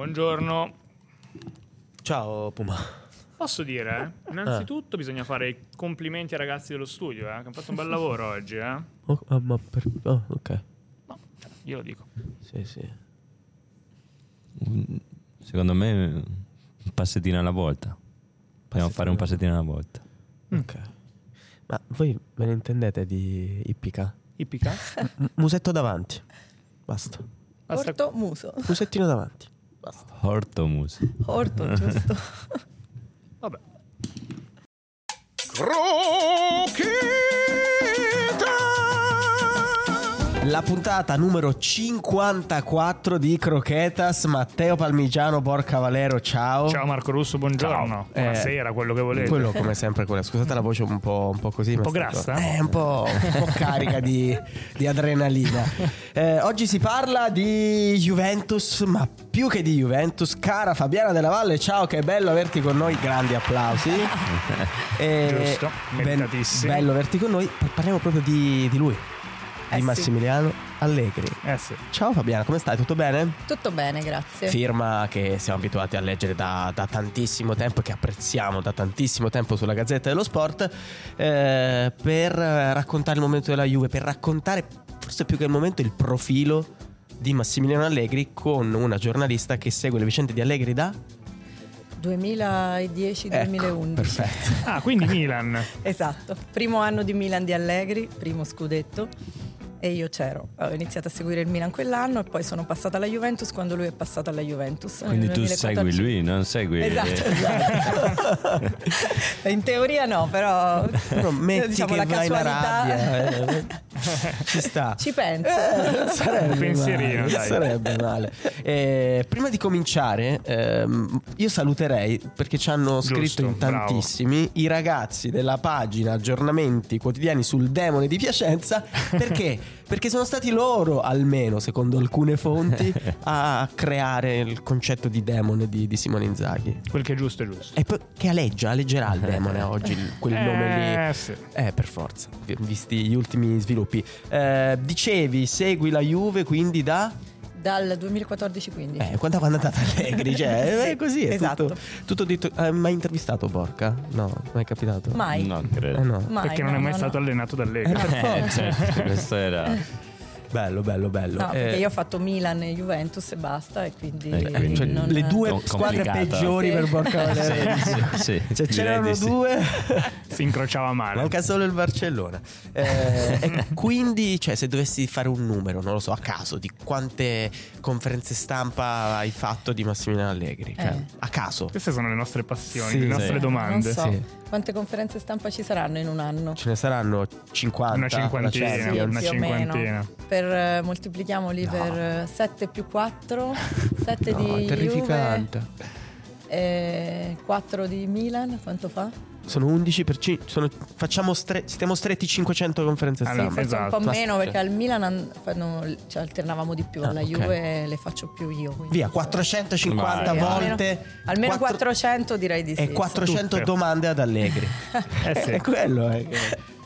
Buongiorno. Ciao Puma. Posso dire, eh? innanzitutto bisogna fare i complimenti ai ragazzi dello studio, eh? che hanno fatto un bel lavoro oggi, eh? Oh, ah, ma per... oh, ok. No, io lo dico. Sì, sì. Secondo me un passettino alla volta. Possiamo fare un passettino alla volta. Ok. Ma voi ve ne intendete di ippica? Ippica? M- musetto davanti. Basta. Basta- Orto muso. Musettino davanti. Basta. Hortomus. Orto, giusto. Vabbè. La puntata numero 54 di Croquetas. Matteo Palmigiano, Borca Valero, ciao. Ciao Marco Russo, buongiorno. Eh, Buonasera, quello che volete. Quello come sempre, quella. scusate la voce un po', un po' così. Un po' grassa? Eh, un po', un po' carica di, di adrenalina. Eh, oggi si parla di Juventus, ma più che di Juventus. Cara Fabiana Della Valle, ciao, che bello averti con noi. Grandi applausi. Eh, Giusto, ben- bello averti con noi. Parliamo proprio di, di lui, Eh di sì. Massimiliano Allegri. Eh sì. Ciao Fabiana, come stai? Tutto bene? Tutto bene, grazie. Firma che siamo abituati a leggere da, da tantissimo tempo, che apprezziamo da tantissimo tempo sulla Gazzetta dello Sport, eh, per raccontare il momento della Juve, per raccontare forse più che il momento il profilo di Massimiliano Allegri con una giornalista che segue le vicende di Allegri da... 2010-2011. Ecco, perfetto. Ah, quindi Milan. Esatto. Primo anno di Milan di Allegri, primo scudetto. E io c'ero. Ho iniziato a seguire il Milan quell'anno e poi sono passata alla Juventus quando lui è passato alla Juventus. Quindi tu 2014. segui lui, non segui... Esatto, esatto. In teoria no, però Però metti diciamo che la in casualità Arabia, eh, ci sta. ci penso. Eh, sarebbe Un pensierino, male, non dai. sarebbe male. Eh, prima di cominciare, ehm, io saluterei perché ci hanno Giusto, scritto in bravo. tantissimi i ragazzi della pagina aggiornamenti quotidiani sul demone di Piacenza. Perché? Perché sono stati loro, almeno secondo alcune fonti, a creare il concetto di demone di, di Simone Inzaghi. Quel che è giusto è giusto. E poi che aleggia, alleggerà il demone oggi, quel nome lì. Eh sì. Eh, per forza, vi- visti gli ultimi sviluppi. Eh, dicevi, segui la Juve quindi da... Dal 2014-15. Eh, quando quando è andata Allegri? Cioè, Sì, è così, è esatto. tutto, tutto detto. Hai mai intervistato Borca? No, mai capitato? Mai. No, Eh, credo. no. Mai, Perché non no, è mai no, stato no. allenato da Allegri. Eh, Eh, certo, questo era... Bello, bello, bello. No, perché Eh, io ho fatto Milan e Juventus e basta e quindi Eh, quindi cioè, non- le due Com- squadre peggiori Sì. per Borca Valero. Sì, sì, sì, Cioè, c'erano due. Si incrociava male. Manca solo il Barcellona. Eh, e quindi, cioè, se dovessi fare un numero, non lo so, a caso, di quante conferenze stampa hai fatto di Massimiliano Allegri? Cioè, Eh. A caso. Queste sono le nostre passioni, Sì, le nostre sì. domande. Non so. Quante conferenze stampa ci saranno in un anno? Ce ne saranno 50. Una cinquantina, una Sì, una più o cinquantina. meno. Per, eh, moltiplichiamoli No. per 7 più 4, 7 No, di terrificante. Juve e 4 di Milan, quanto fa? Sono 11 per ci- sono- facciamo stre- stiamo stretti 500 conferenze Allora, stampa. Forse Esatto. un po' meno perché al Milan an- fanno- cioè, alternavamo di più, Ah, alla ok. Juve le faccio più io. quindi- Via, 450 Vai. volte. Almeno, almeno quattro- 400 direi di sì. E 400 Tutte. domande ad Allegri. Eh sì. È quello eh,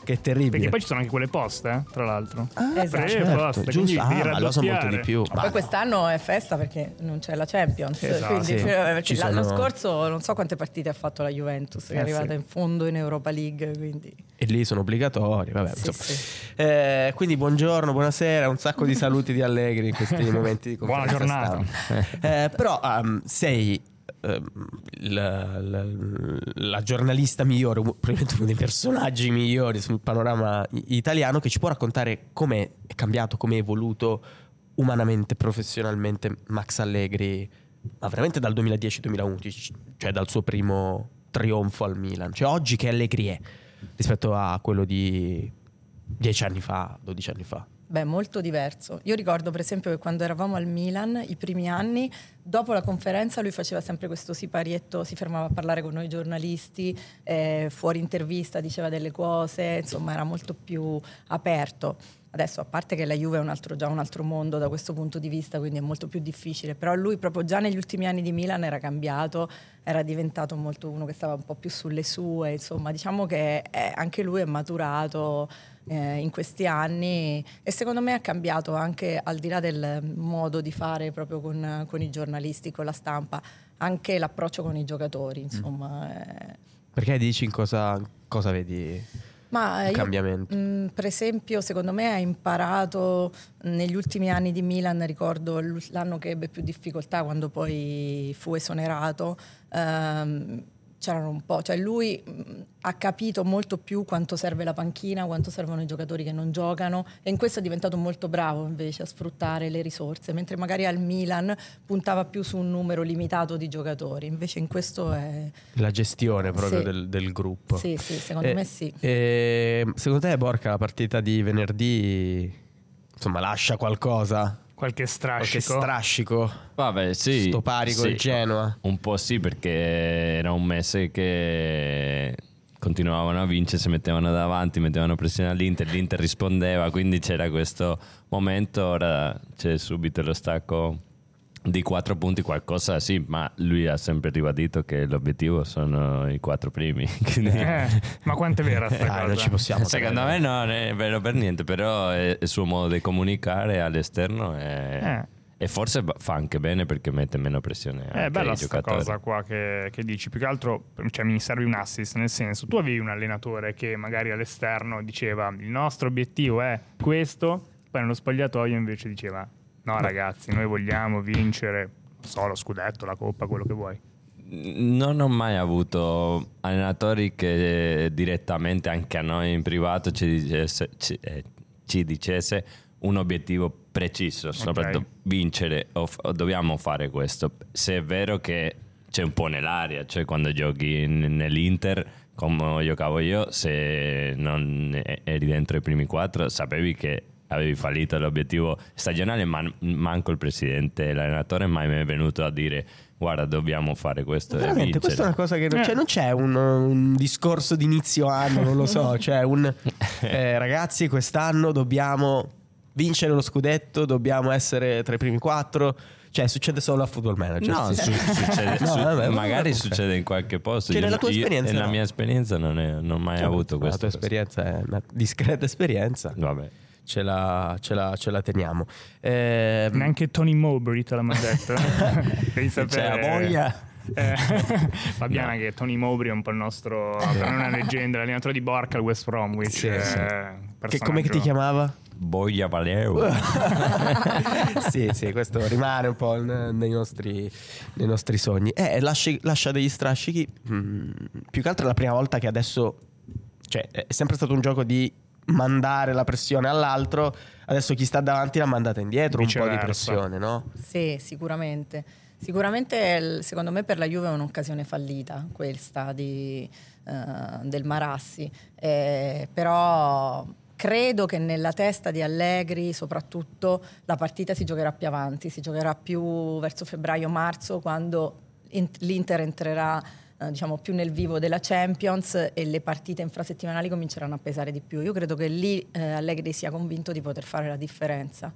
che, è terribile. Perché poi ci sono anche quelle poste, eh, tra l'altro. Ah, Esatto. Certo, poste, giusto. quindi devi Ah, ma lo so molto di più. Poi quest'anno è festa perché non c'è la Champions. Esatto. quindi, Sì. eh, perché Ci l'anno sono- scorso non so quante partite ha fatto la Juventus, che Eh, è arrivata sì. in fondo in Europa League. Quindi. E lì sono obbligatori. Vabbè, Sì. Eh, quindi buongiorno, buonasera, un sacco di saluti di Allegri in questi momenti di Buona conferenza giornata. stampa. Eh, però ehm, sei la, la- la giornalista migliore, probabilmente uno dei personaggi migliori sul panorama italiano che ci può raccontare come è cambiato, come è evoluto umanamente, professionalmente Max Allegri, ma veramente dal 2010-2011, cioè dal suo primo trionfo al Milan. Cioè oggi che Allegri è rispetto a quello di dieci anni fa, 12 anni fa. Beh, molto diverso. Io ricordo per esempio che quando eravamo al Milan, i primi anni, dopo la conferenza lui faceva sempre questo siparietto, si fermava a parlare con noi giornalisti, eh, fuori intervista diceva delle cose, insomma era molto più aperto. Adesso, a parte che la Juve è un altro, già un altro mondo da questo punto di vista, quindi è molto più difficile, però lui proprio già negli ultimi anni di Milan era cambiato, era diventato molto uno che stava un po' più sulle sue, insomma diciamo che è, anche lui è maturato eh, in questi anni e secondo me ha cambiato anche al di là del modo di fare proprio con, con i giornalisti, con la stampa, anche l'approccio con i giocatori, insomma. Eh. Perché dici in cosa, cosa vedi? Ma io, mh, per esempio, secondo me ha imparato negli ultimi anni di Milan, ricordo l'anno che ebbe più difficoltà quando poi fu esonerato. ehm, c'erano un po', cioè lui mh, ha capito molto più quanto serve la panchina, quanto servono i giocatori che non giocano e in questo è diventato molto bravo invece a sfruttare le risorse, mentre magari al Milan puntava più su un numero limitato di giocatori, invece in questo è... La gestione proprio Sì. del, del gruppo. Sì, sì, secondo Eh, me sì. eh, secondo te, Borca, la partita di venerdì insomma lascia qualcosa? Qualche Qualche strascico. strascico? Vabbè, sì. Sto pari col sì. Genoa? Un po' sì, perché era un mese che continuavano a vincere, si mettevano davanti, mettevano pressione all'Inter, l'Inter rispondeva, quindi c'era questo momento, ora c'è subito lo stacco di quattro punti, qualcosa sì, ma lui ha sempre ribadito che l'obiettivo sono i quattro primi. quindi- Eh, ma quanto è cosa? non ci possiamo. Secondo me non è vero per niente, però è il suo modo di comunicare all'esterno e, e forse fa anche bene perché mette meno pressione È anche bella ai sta giocatori. cosa qua che, che dici. Più che altro cioè, mi serve un assist, nel senso, tu avevi un allenatore che magari all'esterno diceva il nostro obiettivo è questo, poi nello spogliatoio invece diceva no ragazzi, noi vogliamo vincere, non so, lo scudetto, la coppa, quello che vuoi. Non ho mai avuto allenatori che direttamente anche a noi in privato ci dicesse, ci, eh, ci dicesse un obiettivo preciso, soprattutto vincere o, o dobbiamo fare questo. Se è vero che c'è un po' nell'aria, cioè quando giochi in- nell'Inter come giocavo io, se non eri dentro i primi quattro sapevi che avevi fallito l'obiettivo stagionale, ma manco il presidente, l'allenatore mai mi è venuto a dire guarda dobbiamo fare questo e Veramente, questa è una cosa che non, cioè, non c'è un, un discorso di inizio anno, non lo so. Cioè, un eh, ragazzi, quest'anno dobbiamo vincere lo scudetto, dobbiamo essere tra i primi quattro. Cioè, succede solo a football manager. No, Sì. su- succede- No, su- vabbè, magari vabbè. succede in qualche posto. Cioè, Io- nella tua io- esperienza Nella no. mia esperienza non, è- non ho mai Cioè, avuto La questo. tua esperienza è una discreta esperienza. Vabbè. Ce la, ce la- ce la teniamo. Eh, Neanche Tony Mowbray te l'ha mai detto. Devi sapere. C'è la voglia. Eh, Fabiana che Tony Mowbray è un po' il nostro è una leggenda l'allenatore di Borca al West Bromwich Sì, eh, sì. che, come che ti chiamava? Boia Valero. sì, sì, questo rimane un po' nei nostri, nei nostri sogni. Eh, lasci- lascia degli strascichi. mm, più che altro è la prima volta che adesso. Cioè, è sempre stato un gioco di mandare la pressione all'altro. Adesso chi sta davanti l'ha mandata indietro. Un po' di Viceversa. pressione, no? Sì, sicuramente. Sicuramente secondo me per la Juve è un'occasione fallita questa di, eh, del Marassi, Eh, però credo che nella testa di Allegri soprattutto la partita si giocherà più avanti, si giocherà più verso febbraio-marzo quando in- l'Inter entrerà eh, diciamo più nel vivo della Champions e le partite infrasettimanali cominceranno a pesare di più. Io credo che lì eh, Allegri sia convinto di poter fare la differenza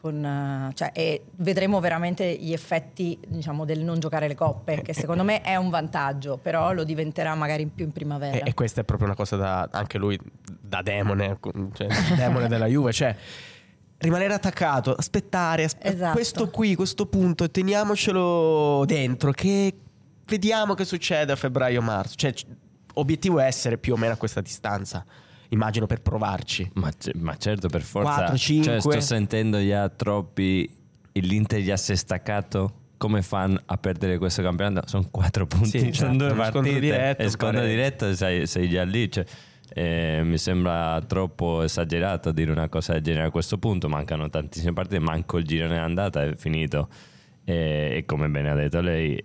con, eh, cioè, e vedremo veramente gli effetti diciamo, del non giocare le coppe, che secondo me è un vantaggio, però lo diventerà magari in più in primavera. E, e questa è proprio una cosa da anche lui da demone, cioè demone della Juve, cioè rimanere attaccato, aspettare, aspe- Esatto. questo qui, questo punto, teniamocelo dentro che vediamo che succede a febbraio-marzo. Cioè, obiettivo è essere più o meno a questa distanza, immagino per provarci. Ma, ma certo, per forza. Quattro, cinque. Cioè, sto sentendo già troppi. L'Inter già si è staccato. Come fanno a perdere questo campionato? Sono quattro punti, Sì, sono esatto, due scontro partite. diretto, e scontro pareggio. diretto sei, sei già lì. Cioè, eh, mi sembra troppo esagerato dire una cosa del genere a questo punto. Mancano tantissime partite, manco il girone è andata, è finito. E, e come bene ha detto lei,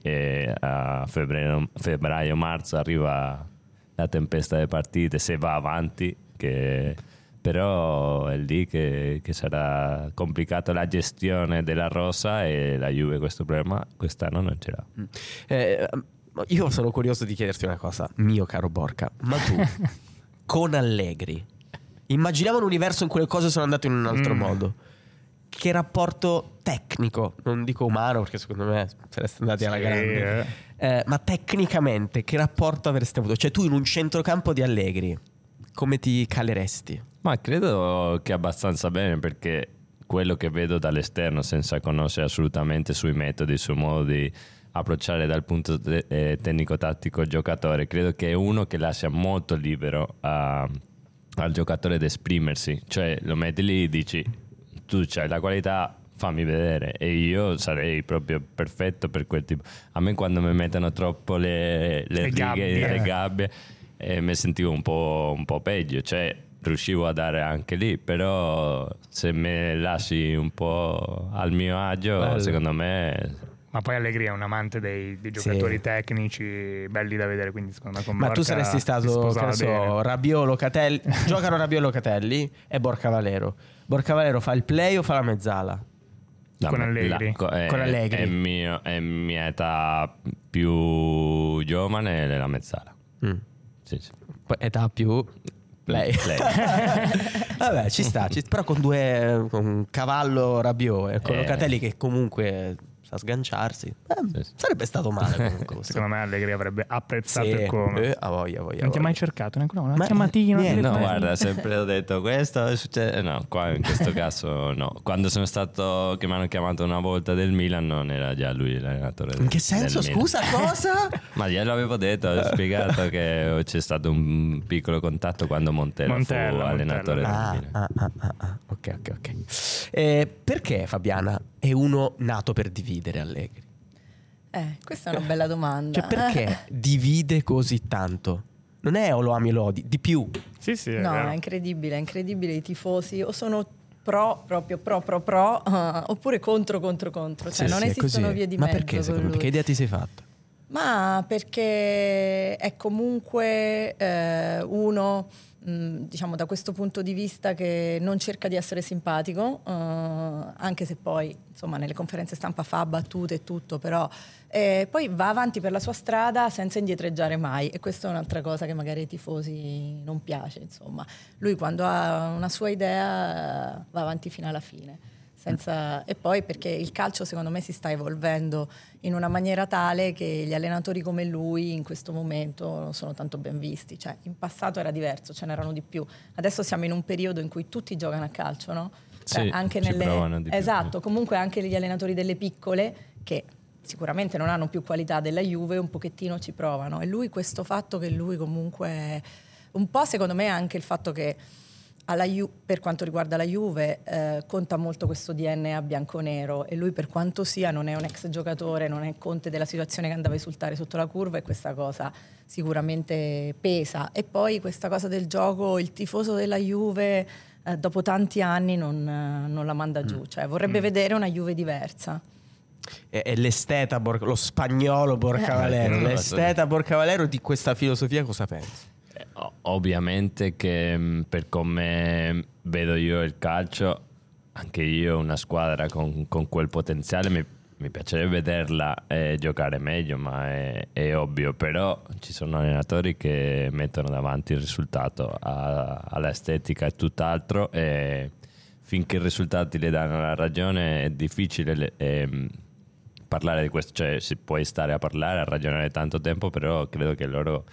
a febbraio- febbraio-marzo arriva la tempesta delle partite, se va avanti, che però è lì che, che sarà complicato la gestione della rosa e la Juve questo problema quest'anno non ce l'ha. Eh, io sono curioso di chiederti una cosa, mio caro Borca, ma tu con Allegri Immaginiamo un universo in cui le cose sono andate in un altro Mm. modo. Che rapporto tecnico, non dico umano perché secondo me sareste andati alla Sì, grande, eh. ma tecnicamente che rapporto avreste avuto? Cioè tu in un centrocampo di Allegri, come ti caleresti? Ma credo che abbastanza bene perché quello che vedo dall'esterno senza conoscere assolutamente sui metodi, sul modo di approcciare dal punto te- eh, tecnico-tattico il giocatore, credo che è uno che lascia molto libero a- al giocatore di esprimersi, cioè lo metti lì e dici tu c'hai la qualità, fammi vedere e io sarei proprio perfetto per quel tipo. A me quando mi mettono troppo le, le Le righe, gabbie. le gabbie e mi sentivo un po', un po' peggio, cioè riuscivo a dare anche lì, però se me lasci un po' al mio agio, Bello. secondo me... Ma poi Allegri è un amante dei, dei Sì. giocatori tecnici belli da vedere, quindi secondo me con Ma tu Borca saresti stato, che so, bene. Rabiot, Locatelli, giocano Rabiot, Locatelli e Borca Valero. Borca Valero fa il play o fa la mezzala? No, Con Allegri. co- è, Con Allegri. È, mio- è mia età più giovane è la mezzala. Mm. Sì, sì. Poi età più play. Play. Vabbè, ci sta, ci- però con due con un cavallo Rabiot e con Eh. Locatelli che comunque sa sganciarsi. eh, Sì, sì. Sarebbe stato male comunque. Secondo me Allegri avrebbe apprezzato Sì, il come. eh, a voglia, a voglia. non ti a ha mai cercato neanche una Ma- chiamatina? niente, No, guarda, sempre ho detto questo è successo. No, qua in questo caso no. Quando sono stato che mi hanno chiamato una volta del Milan, non era già lui l'allenatore. In del- che senso? del Milan. Scusa, cosa? Ma glielo avevo detto, ho spiegato che c'è stato un piccolo contatto quando Montella, Montella, fu allenatore Montella. del Ah, Milan. ah, ah, ah, ah. ok, ok, ok. Eh, perché Fabiana è uno nato per dividere Allegri? Eh, questa è una bella domanda. Cioè, perché divide così tanto? Non è o lo ami o lo odi, di più. Sì, sì, è No, vero. è incredibile, è incredibile. I tifosi o sono pro, proprio pro, pro, pro, eh, oppure contro, contro, contro. Cioè, Sì, non sì, esistono così. vie di Ma mezzo. perché con secondo lui. Che idea ti sei fatta? Ma perché è comunque eh, uno, mh, diciamo da questo punto di vista, che non cerca di essere simpatico, eh, anche se poi insomma nelle conferenze stampa fa battute e tutto, però eh, poi va avanti per la sua strada senza indietreggiare mai e questa è un'altra cosa che magari ai tifosi non piace. Insomma, lui quando ha una sua idea eh, va avanti fino alla fine. Senza- E poi perché il calcio secondo me si sta evolvendo in una maniera tale che gli allenatori come lui in questo momento non sono tanto ben visti. Cioè, in passato era diverso, ce n'erano di più. Adesso siamo in un periodo in cui tutti giocano a calcio, no? Cioè, Sì, anche nelle... Esatto, comunque anche gli allenatori delle piccole che sicuramente non hanno più qualità della Juve, un pochettino ci provano. E lui questo fatto che lui comunque un po' secondo me anche il fatto che Ju- per quanto riguarda la Juve eh, conta molto questo DNA bianconero e lui per quanto sia non è un ex giocatore, non è conte della situazione che andava a esultare sotto la curva e questa cosa sicuramente pesa. E poi questa cosa del gioco, il tifoso della Juve eh, dopo tanti anni non, eh, non la manda giù, cioè vorrebbe vedere una Juve diversa. È, è l'esteta, lo spagnolo Borca Eh. Eh, L'esteta Borca Valero di questa filosofia cosa pensi? Eh, Ovviamente che mh, per come vedo io il calcio, anche io una squadra con, con quel potenziale mi, mi piacerebbe vederla eh, giocare meglio, ma è, è ovvio, però ci sono allenatori che mettono davanti il risultato all'estetica e tutt'altro e finché i risultati le danno la ragione è difficile le- ehm, parlare di questo, cioè si può stare a parlare, a ragionare tanto tempo, però credo che loro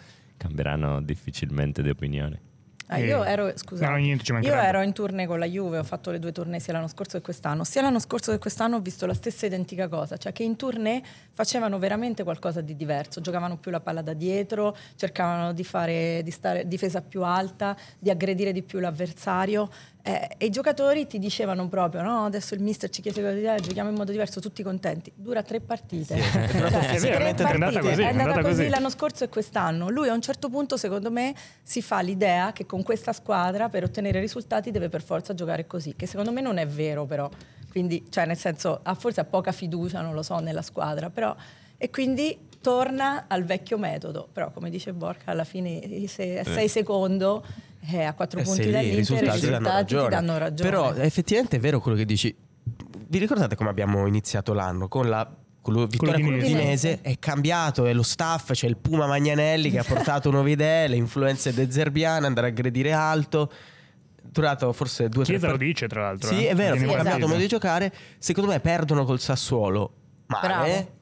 cambieranno difficilmente di opinione. Ah, Eh, io ero, scusa, no, niente, ci io ero in tournée con la Juve, ho fatto le due tournée sia l'anno scorso che quest'anno. Sia l'anno scorso che quest'anno ho visto la stessa identica cosa, cioè che in tournée facevano veramente qualcosa di diverso, giocavano più la palla da dietro, cercavano di fare di stare difesa più alta, di aggredire di più l'avversario eh, e i giocatori ti dicevano proprio no, adesso il mister ci chiede cosa dire, giochiamo in modo diverso, tutti contenti. Dura tre partite. Sì, è proprio Cioè, fisicamente tre è andata partite. così, È è andata andata così così. l'anno scorso e quest'anno. Lui a un certo punto, secondo me, si fa l'idea che con questa squadra per ottenere risultati deve per forza giocare così, che secondo me non è vero però. Quindi, cioè nel senso, ha forse ha poca fiducia, non lo so, nella squadra, però e quindi torna al vecchio metodo. Però come dice Borca, alla fine se sei secondo eh, a quattro Eh, punti sei lì, i dall'Inter, i risultati, risultati, ti danno ti danno ragione. Però effettivamente è vero quello che dici. Vi ricordate come abbiamo iniziato l'anno? Con la con lo- vittoria con l'Udinese. è cambiato, è lo staff, c'è il Puma Magnanelli che ha portato nuove idee, le influenze de Zerbiane, andare a aggredire alto. durato forse due o tre Chiesa lo partite. dice, tra l'altro. Sì, eh. è vero, Sì, cambiato esatto. modo di giocare. Secondo me perdono col Sassuolo male. Bravo.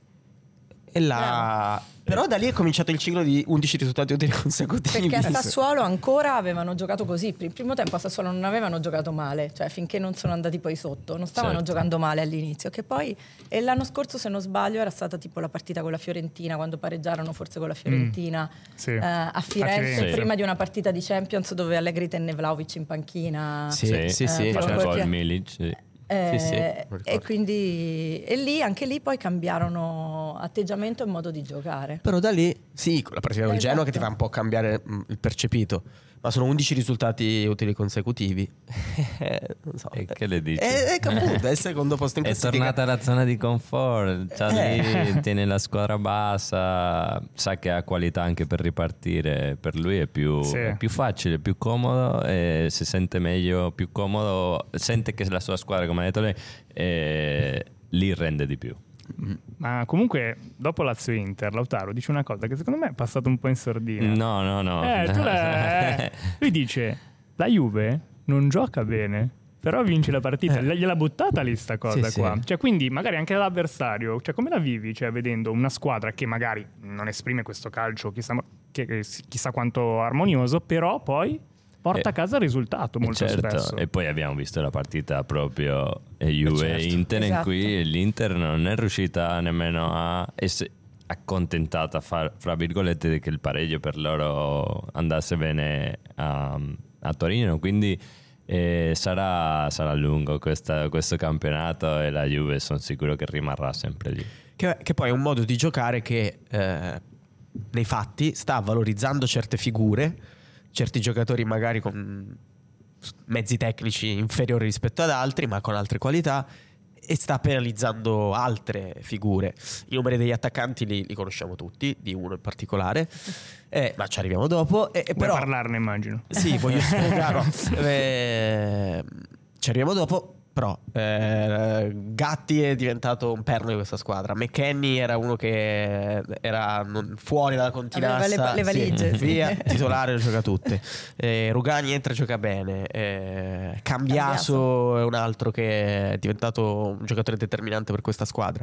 E la... Però da lì è cominciato il ciclo di 11 risultati utili consecutivi. Perché a Sassuolo ancora avevano giocato così. Il primo tempo a Sassuolo non avevano giocato male, cioè finché non sono andati poi sotto, non stavano Certo. giocando male all'inizio. Che poi, e l'anno scorso, se non sbaglio, era stata tipo la partita con la Fiorentina, quando pareggiarono forse con la Fiorentina Sì. eh, a Firenze, Firenze. prima di una partita di Champions dove Allegri tenne Vlaovic in panchina. Sì, Sì, sì, eh, sì. però Faceva perché- Milic. sì. Eh, Sì, sì, lo e quindi e lì, anche lì poi cambiarono atteggiamento e modo di giocare. Però da lì, sì, la partita del Esatto. Genoa che ti fa un po' cambiare mm, il percepito. Ma sono 11 risultati utili consecutivi. Eh, non so. E che le dici? È, è, appunto, è il secondo posto in È classifica. tornata alla zona di comfort, c'ha Eh. lì, tiene la squadra bassa, sa che ha qualità anche per ripartire, per lui è più, Sì. è più facile, più comodo e si sente meglio, più comodo, sente che la sua squadra, come ha detto lei, eh, li rende di più. Ma comunque, dopo Lazio Inter, Lautaro dice una cosa che secondo me è passato un po' in sordina. No, no, no. Eh, la- eh. Lui dice: La Juve non gioca bene, però vince la partita. Gliel'ha buttata lì sta cosa Sì, qua. sì. Cioè, quindi magari anche l'avversario, cioè, come la vivi? Cioè, vedendo una squadra che magari non esprime questo calcio chissà, chissà quanto armonioso, però poi porta Eh, a casa il risultato molto certo, spesso. e poi abbiamo visto la partita proprio eh, Juve-Inter in Esatto. cui l'Inter non è riuscita nemmeno a essere accontentata, fra, fra virgolette, che il pareggio per loro andasse bene a, a Torino, quindi eh, sarà, sarà lungo questa- questo campionato e la Juve sono sicuro che rimarrà sempre lì. Che, che poi è un modo di giocare che eh, nei fatti sta valorizzando certe figure, certi giocatori magari con mezzi tecnici inferiori rispetto ad altri, ma con altre qualità, e sta penalizzando altre figure. I numeri degli attaccanti li, li conosciamo tutti, di uno in particolare, eh, ma ci arriviamo dopo. E, e Vuoi però, parlarne, immagino. sì, voglio sfogarlo. Eh, ci arriviamo dopo. Però eh, Gatti è diventato un perno di questa squadra. McKenny era uno che era non- fuori dalla continassa. Aveva le- le valigie, sì. Via, titolare gioca tutte. Eh, Rugani entra e gioca bene. Eh, Cambiaso è un altro che è diventato un giocatore determinante per questa squadra.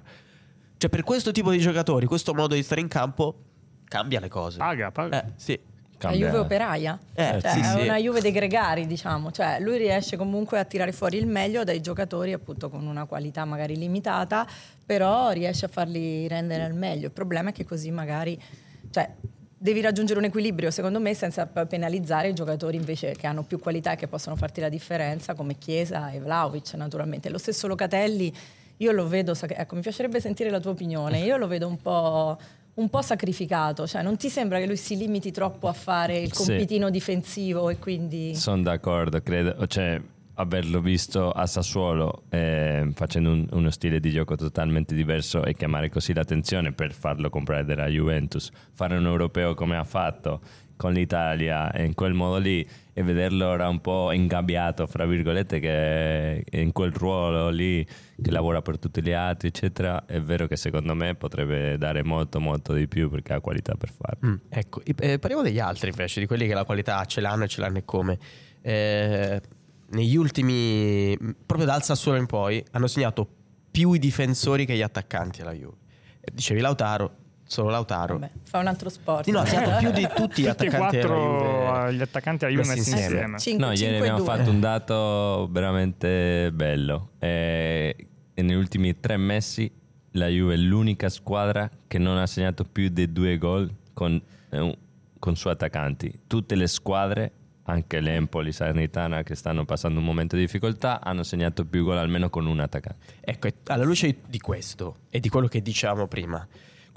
Cioè, per questo tipo di giocatori, questo modo di stare in campo cambia le cose. Paga, paga. Eh, sì. La Cambia- Juve operaia? Eh, Cioè, sì, è sì. una Juve dei gregari, diciamo. Cioè, lui riesce comunque a tirare fuori il meglio dai giocatori, appunto, con una qualità magari limitata, però riesce a farli rendere al meglio. Il problema è che così magari. Cioè, devi raggiungere un equilibrio, secondo me, senza penalizzare i giocatori invece che hanno più qualità e che possono farti la differenza, come Chiesa e Vlaovic, naturalmente. Lo stesso Locatelli, io lo vedo. Ecco, mi piacerebbe sentire la tua opinione. Io lo vedo un po'. Un po' sacrificato, cioè non ti sembra che lui si limiti troppo a fare il Sì. compitino difensivo e quindi Sono d'accordo, credo, cioè averlo visto a Sassuolo eh, facendo un- uno stile di gioco totalmente diverso e chiamare così l'attenzione per farlo comprare della Juventus, fare un europeo come ha fatto con l'Italia in quel modo lì e vederlo ora un po' ingabbiato, fra virgolette, che è in quel ruolo lì che lavora per tutti gli altri, eccetera, è vero che secondo me potrebbe dare molto molto di più perché ha qualità per farlo. Mm, ecco, eh, parliamo degli altri invece, di quelli che la qualità ce l'hanno e ce l'hanno e come. Eh, negli ultimi, proprio dal Sassuolo in poi, hanno segnato più i difensori che gli attaccanti alla Juve. Dicevi Lautaro, solo Lautaro. vabbè, fa un altro sport. No, ha segnato più di tutti gli e attaccanti quattro Juve. gli attaccanti alla Juve messi insieme. insieme. Cinque- No, ieri abbiamo due. fatto un dato veramente bello. Eh, e negli ultimi tre mesi la Juve è l'unica squadra che non ha segnato più di due gol con, eh, con suoi attaccanti. Tutte le squadre, anche l'Empoli, Salernitana, che stanno passando un momento di difficoltà, hanno segnato più gol almeno con un attaccante. Ecco, alla luce di questo e di quello che dicevamo prima,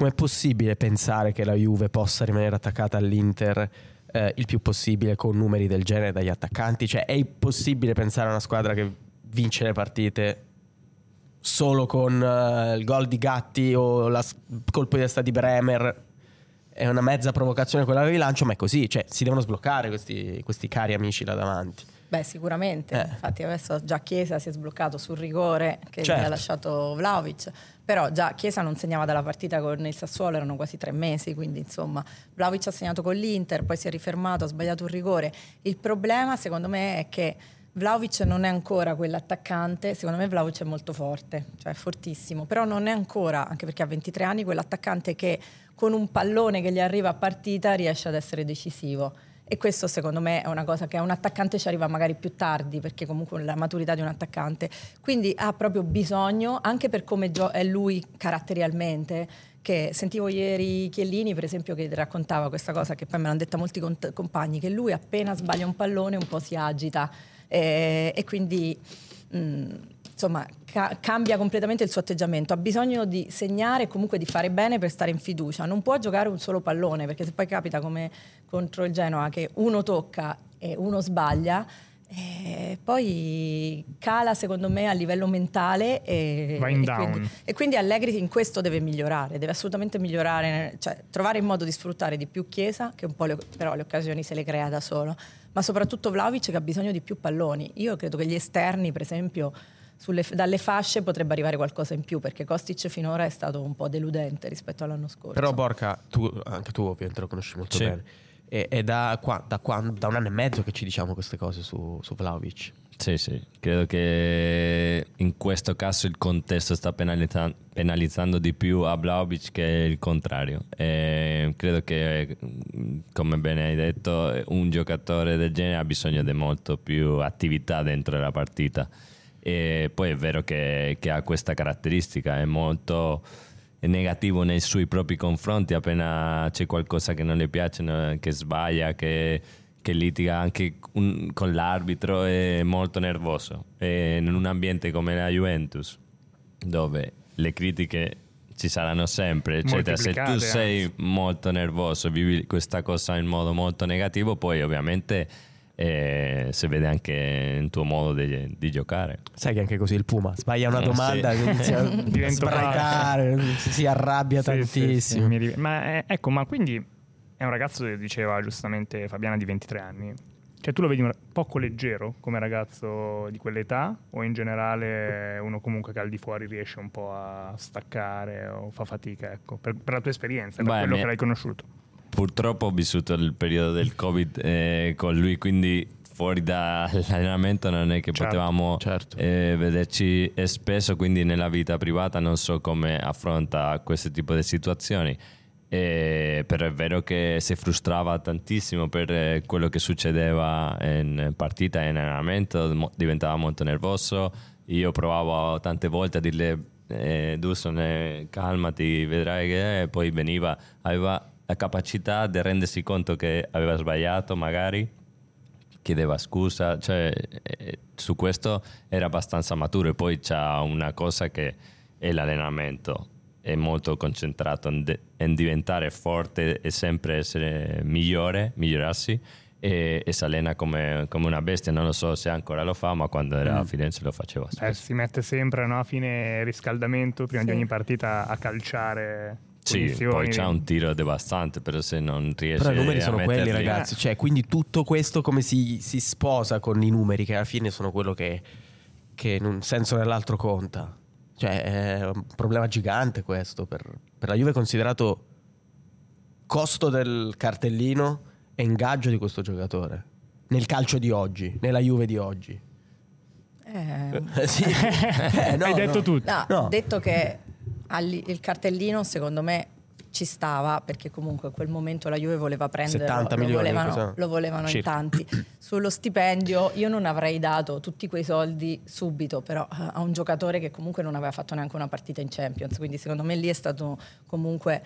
com'è possibile pensare che la Juve possa rimanere attaccata all'Inter eh, il più possibile con numeri del genere dagli attaccanti? Cioè, è possibile pensare a una squadra che vince le partite solo con eh, il gol di Gatti o la colpo di testa di Bremer? È una mezza provocazione quella del rilancio, ma è così, cioè si devono sbloccare questi, questi cari amici là davanti. Beh, sicuramente. Eh. Infatti adesso già Chiesa si è sbloccato sul rigore che gli Certo. ha lasciato Vlaovic. Però già Chiesa non segnava dalla partita con il Sassuolo, erano quasi tre mesi, quindi insomma Vlaovic ha segnato con l'Inter, poi si è rifermato, ha sbagliato un rigore. Il problema secondo me è che Vlaovic non è ancora quell'attaccante, secondo me Vlaovic è molto forte, cioè è fortissimo, però non è ancora, anche perché ha 23 anni, quell'attaccante che con un pallone che gli arriva a partita riesce ad essere decisivo. E questo secondo me è una cosa che a un attaccante ci arriva magari più tardi, perché comunque la maturità di un attaccante. Quindi ha proprio bisogno, anche per come gio- è lui caratterialmente, che sentivo ieri Chiellini, per esempio, che raccontava questa cosa, che poi me l'hanno detta molti cont- compagni, che lui appena sbaglia un pallone un po' si agita. Eh, e quindi mh, insomma ca- cambia completamente il suo atteggiamento ha bisogno di segnare e comunque di fare bene per stare in fiducia non può giocare un solo pallone perché se poi capita come contro il Genoa che uno tocca e uno sbaglia eh, poi cala secondo me a livello mentale e, Va in e down. quindi, e quindi Allegri in questo deve migliorare, deve assolutamente migliorare, cioè trovare il modo di sfruttare di più Chiesa, che un po' le, però le occasioni se le crea da solo, ma soprattutto Vlaovic che ha bisogno di più palloni. Io credo che gli esterni, per esempio, sulle- dalle fasce potrebbe arrivare qualcosa in più, perché Kostic finora è stato un po' deludente rispetto all'anno scorso. Però Borca, tu, anche tu ovviamente lo conosci molto Sì. bene. E, è da, qua- da quan- da un anno e mezzo che ci diciamo queste cose su, su Vlaovic. Sì, sì, credo che in questo caso il contesto sta penalizza- penalizzando di più a Vlaovic che il contrario. E credo che, come bene hai detto, un giocatore del genere ha bisogno di molto più attività dentro la partita. E poi è vero che, che ha questa caratteristica, è molto negativo nei suoi propri confronti appena c'è qualcosa che non le piace, no, che sbaglia, che, che litiga anche un- con l'arbitro, è molto nervoso. E in un ambiente come la Juventus, dove le critiche ci saranno sempre, eccetera, se tu sei molto nervoso, vivi questa cosa in modo molto negativo, poi ovviamente eh, si vede anche in tuo modo di, di giocare. Sai che anche così il Puma sbaglia una Eh, domanda, sì. inizia a sbraitare, si, arrabbia Sì, sì, sì, tantissimo. mi rive- ma eh, ecco, ma quindi è un ragazzo che diceva giustamente Fabiana di 23 anni. Cioè tu lo vedi poco leggero come ragazzo di quell'età o in generale uno comunque che al di fuori riesce un po' a staccare o fa fatica, ecco, per, per la tua esperienza, per Beh, quello mi- che l'hai conosciuto. Purtroppo ho vissuto il periodo del Covid eh, con lui, quindi fuori dall'allenamento non è che Certo, potevamo certo. eh, vederci spesso, quindi nella vita privata non so come affronta questo tipo di situazioni. Eh, però è vero che si frustrava tantissimo per eh, quello che succedeva in partita e in allenamento, diventava molto nervoso. Io provavo tante volte a dirle eh, Duson, eh, calmati, vedrai che... E poi veniva, aveva la capacità di rendersi conto che aveva sbagliato magari, chiedeva scusa, cioè eh, su questo era abbastanza maturo e poi c'ha una cosa che è l'allenamento, è molto concentrato in, de- in diventare forte e sempre essere migliore, migliorarsi e, e si allena come, come una bestia, non lo so se ancora lo fa, ma quando era a Firenze lo faceva Eh, spesso. si mette sempre no, a fine riscaldamento prima di Sì. ogni partita a calciare. Sì, poi c'ha un tiro devastante, però se non riesce Però i numeri sono quelli, ragazzi. Cioè, quindi tutto questo come si, si sposa con i numeri, che alla fine sono quello che, che in un senso o nell'altro conta. Cioè, è un problema gigante questo. Per, per la Juve è considerato costo del cartellino e ingaggio di questo giocatore. Nel calcio di oggi, nella Juve di oggi. Eh, sì. Eh, no, Hai detto no. tutto. No, No. detto che il cartellino secondo me ci stava perché comunque in quel momento la Juve voleva prendere 70 lo, milioni, volevano, lo volevano in tanti. Sullo stipendio io non avrei dato tutti quei soldi subito però eh, a un giocatore che comunque non aveva fatto neanche una partita in Champions. Quindi secondo me lì è stato comunque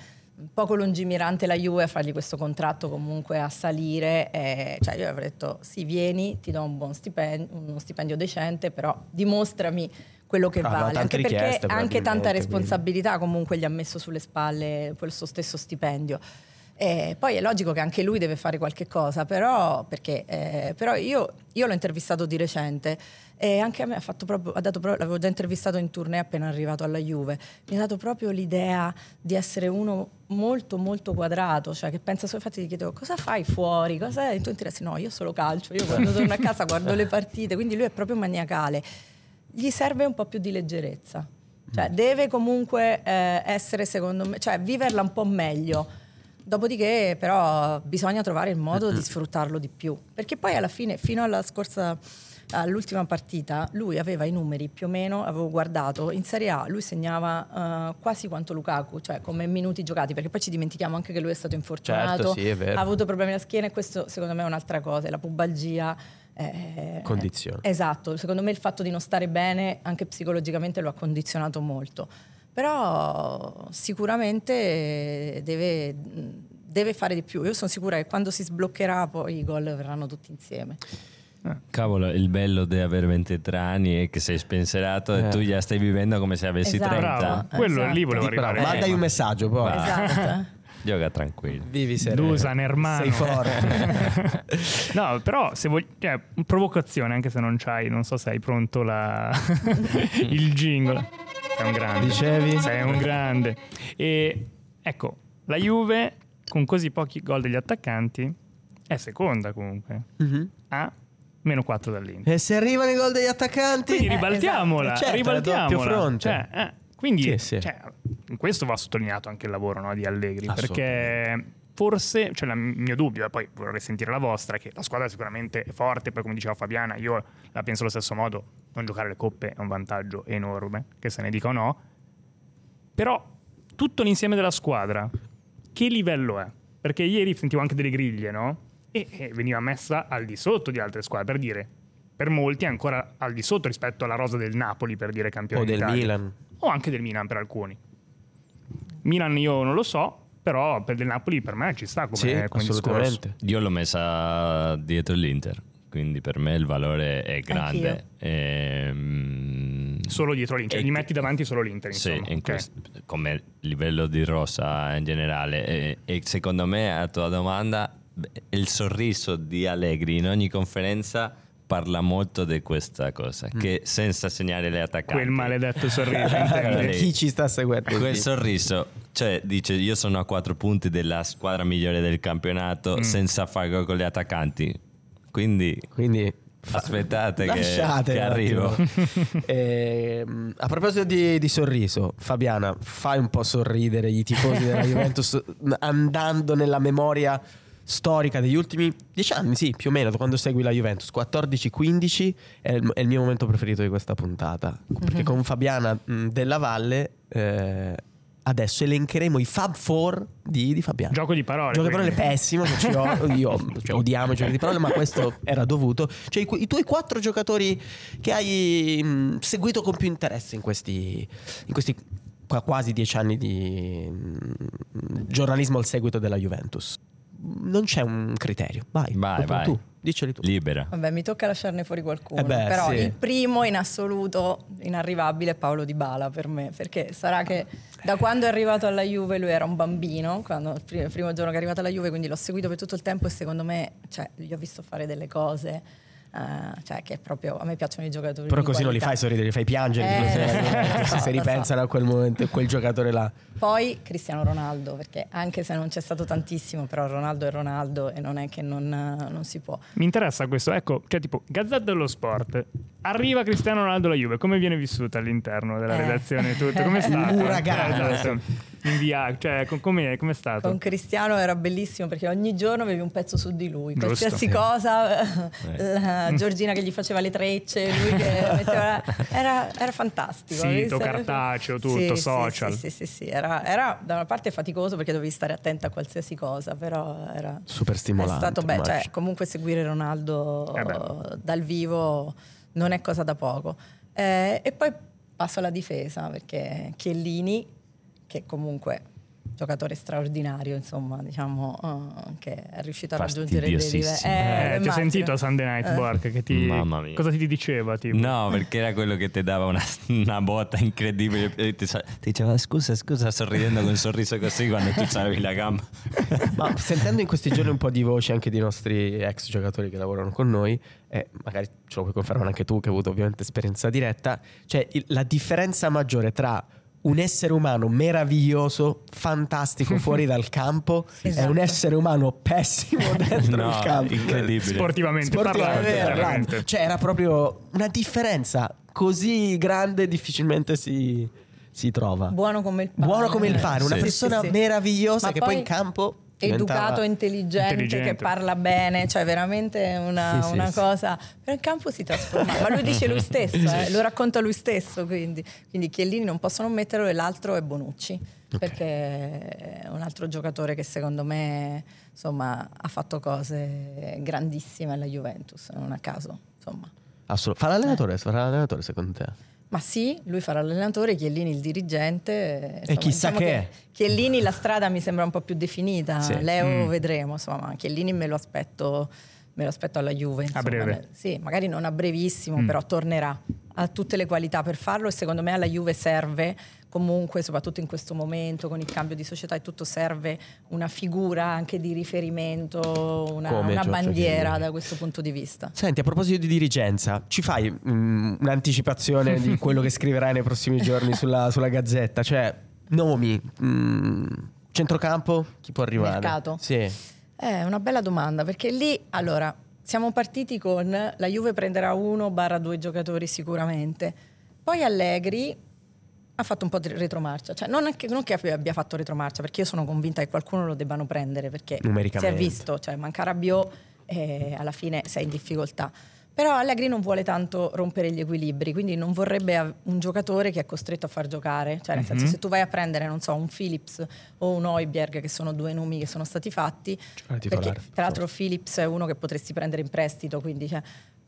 poco lungimirante la Juve a fargli questo contratto comunque a salire e, cioè io avrei detto sì vieni ti do un buon stipendio uno stipendio decente però dimostrami quello che Ah, vale. anche perché anche tanta responsabilità comunque gli ha messo sulle spalle questo stesso stipendio. E poi è logico che anche lui deve fare qualche cosa, però, perché, eh, però io, io l'ho intervistato di recente e anche a me ha, fatto proprio, ha dato proprio, l'avevo già intervistato in tournée appena arrivato alla Juve, mi ha dato proprio l'idea di essere uno molto molto quadrato, cioè che pensa solo, infatti gli chiedevo cosa fai fuori, cosa è? E tu interessi, no io solo calcio, io quando torno a casa guardo le partite, quindi lui è proprio maniacale, gli serve un po' più di leggerezza, cioè deve comunque eh, essere secondo me, cioè viverla un po' meglio. Dopodiché però bisogna trovare il modo di sfruttarlo di più, perché poi alla fine, fino alla scorsa all'ultima partita, lui aveva i numeri più o meno, avevo guardato, in Serie A lui segnava uh, quasi quanto Lukaku, cioè come minuti giocati, perché poi ci dimentichiamo anche che lui è stato infortunato, certo, sì, ha avuto problemi alla schiena e questo secondo me è un'altra cosa, la pubalgia. Eh, Condizione. Esatto, secondo me il fatto di non stare bene anche psicologicamente lo ha condizionato molto però sicuramente deve, deve, fare di più. Io sono sicura che quando si sbloccherà poi i gol verranno tutti insieme. Cavolo, il bello di avere 23 anni è che sei spensierato eh. e tu già stai vivendo come se avessi esatto. 30. Bravo. Quello esatto. lì volevo arrivare. Mandai un messaggio poi. Esatto. Gioca tranquillo. Vivi sereno. Dusan, hermano. Sei forte. no, però se vuoi... Cioè, provocazione, anche se non c'hai, non so se hai pronto la... il jingle. Sei un grande. Dicevi? Sei un grande. E ecco, la Juve con così pochi gol degli attaccanti è seconda comunque. Uh-huh. Ha meno 4 dall'Inter. E se arrivano i gol degli attaccanti? Quindi ribaltiamola. Eh, esatto. certo, ribaltiamola. fronte. Cioè, eh, quindi sì, sì. Cioè, in questo va sottolineato anche il lavoro no, di Allegri perché forse, cioè il mio dubbio, e poi vorrei sentire la vostra, che la squadra sicuramente è forte, poi come diceva Fabiana, io la penso allo stesso modo, non giocare le coppe è un vantaggio enorme, che se ne dica o no, però tutto l'insieme della squadra, che livello è? Perché ieri sentivo anche delle griglie, no? E, e veniva messa al di sotto di altre squadre, per dire, per molti ancora al di sotto rispetto alla rosa del Napoli, per dire campione O del d'Italia. Milan. O anche del Milan per alcuni. Milan io non lo so, però per il Napoli per me ci sta come, sì, come assolutamente. discorso. Io l'ho messa dietro l'Inter, quindi per me il valore è grande. Ehm, solo dietro l'Inter, gli metti davanti solo l'Inter. Insomma. Sì, okay. questo, come livello di rosa in generale. E, e secondo me, a tua domanda, il sorriso di Allegri in ogni conferenza parla molto di questa cosa, mm. che senza segnare le attaccanti... Quel maledetto sorriso. Chi ci sta seguendo? Quel sorriso, cioè dice io sono a quattro punti della squadra migliore del campionato mm. senza fare gol con gli attaccanti. Quindi... Quindi aspettate che, che arrivo. eh, a proposito di, di, sorriso, Fabiana, fai un po' sorridere i tifosi della Juventus andando nella memoria storica degli ultimi dieci anni, sì, più o meno, da quando segui la Juventus, 14-15 è il, è il mio momento preferito di questa puntata, perché mhm. con Fabiana mh, della Valle eh, adesso elencheremo i Fab Four di, di Fabiana. Gioco di parole. Gioco di parole pessimo, che ci ho, io cioè, odiamo i giochi di parole, ma questo era dovuto. Cioè i, i tuoi quattro giocatori che hai mh, seguito con più interesse in questi, in questi quasi dieci anni di mh, giornalismo al seguito della Juventus non c'è un criterio. Vai, vai, vai. tu. Diceli tu. Libera. Vabbè, mi tocca lasciarne fuori qualcuno. Eh beh, però sì. il primo in assoluto inarrivabile è Paolo Di Bala per me. Perché sarà che da quando è arrivato alla Juve lui era un bambino, quando, il primo giorno che è arrivato alla Juve, quindi l'ho seguito per tutto il tempo e secondo me cioè, gli ho visto fare delle cose Uh, cioè che proprio a me piacciono i giocatori. Però così non li fai sorridere, li fai piangere eh, so, se ripensano so. a quel momento, quel giocatore là. Poi Cristiano Ronaldo, perché anche se non c'è stato tantissimo, però Ronaldo è Ronaldo e non è che non, non si può. Mi interessa questo, ecco, cioè tipo Gazzetta dello Sport, arriva Cristiano Ronaldo alla Juve, come viene vissuta all'interno della eh. redazione tutto? Come è stato? Un uragano. Esatto in via, cioè com'è, com'è stato? Con Cristiano era bellissimo perché ogni giorno avevi un pezzo su di lui, Giusto. qualsiasi cosa, eh. Giorgina che gli faceva le trecce, lui che metteva, era, era fantastico. Sito, cartaceo, tutto, sì, social. Sì, sì, sì, sì. Era, era, da una parte faticoso perché dovevi stare attenta a qualsiasi cosa, però era super stimolante. È stato bello, cioè, comunque seguire Ronaldo eh dal vivo non è cosa da poco. Eh, e poi passo alla difesa perché Chiellini che comunque giocatore straordinario, insomma, diciamo, uh, che è riuscito a raggiungere dei livelli. Fastidiosissimo. Eh, ti ho sentito a Sunday Night Eh. Bork che ti... Mamma mia. Cosa ti diceva? Tipo? No, perché era quello che ti dava una, una botta incredibile. E ti, ti diceva scusa, scusa, sorridendo con un sorriso così quando tu c'avevi la gamba. Ma sentendo in questi giorni un po' di voci anche di nostri ex giocatori che lavorano con noi, e magari ce lo puoi confermare anche tu che hai avuto ovviamente esperienza diretta, cioè il- la differenza maggiore tra un essere umano meraviglioso, fantastico fuori dal campo Esatto. un essere umano pessimo dentro No, il campo. incredibile. Sportivamente, Sportivamente parlando, parlando. Cioè era proprio una differenza così grande difficilmente si, si trova. Buono come il pane. Buono come il pane, una Sì. persona Sì, sì. meravigliosa Ma che poi, poi in campo Educato, intelligente, Intelligente. che parla bene, cioè veramente una, Sì, una sì. cosa. Però in campo si trasforma, ma lui dice lui stesso, eh, lo racconta lui stesso. Quindi, quindi Chiellini non possono metterlo e l'altro è Bonucci, perché è un altro giocatore che secondo me insomma, ha fatto cose grandissime alla Juventus, non a caso. Insomma. Assolut- fa l'allenatore, farà l'allenatore secondo te? Ma sì, lui farà l'allenatore, Chiellini il dirigente. insomma, chissà diciamo che- Chiellini la strada mi sembra un po' più definita, Sì. Leo Mm. vedremo, insomma, ma Chiellini me lo aspetto, me lo aspetto alla Juve. insomma. breve. Sì, magari non a brevissimo, Mm. però tornerà. Ha tutte le qualità per farlo e secondo me alla Juve serve comunque, soprattutto in questo momento, con il cambio di società e tutto, serve una figura anche di riferimento, una, una bandiera Chiellini. da questo punto di vista. Senti, a proposito di dirigenza, ci fai mm, un'anticipazione di quello che scriverai nei prossimi giorni sulla, sulla gazzetta? Cioè, nomi, mm, centrocampo, chi può arrivare? Mercato? Sì. È una bella domanda perché lì allora siamo partiti con la Juve prenderà uno barra due giocatori sicuramente. Poi Allegri ha fatto un po' di retromarcia, cioè non, che, non che abbia fatto retromarcia perché io sono convinta che qualcuno lo debbano prendere perché si è visto, cioè manca Rabiot e alla fine sei in difficoltà. Però Allegri non vuole tanto rompere gli equilibri, quindi non vorrebbe un giocatore che è costretto a far giocare. Cioè, nel senso, Mhm. se tu vai a prendere, non so, un Phillips o un Oibjerg, che sono due nomi che sono stati fatti, Giocare perché tra l'altro Phillips è uno che potresti prendere in prestito, quindi cioè,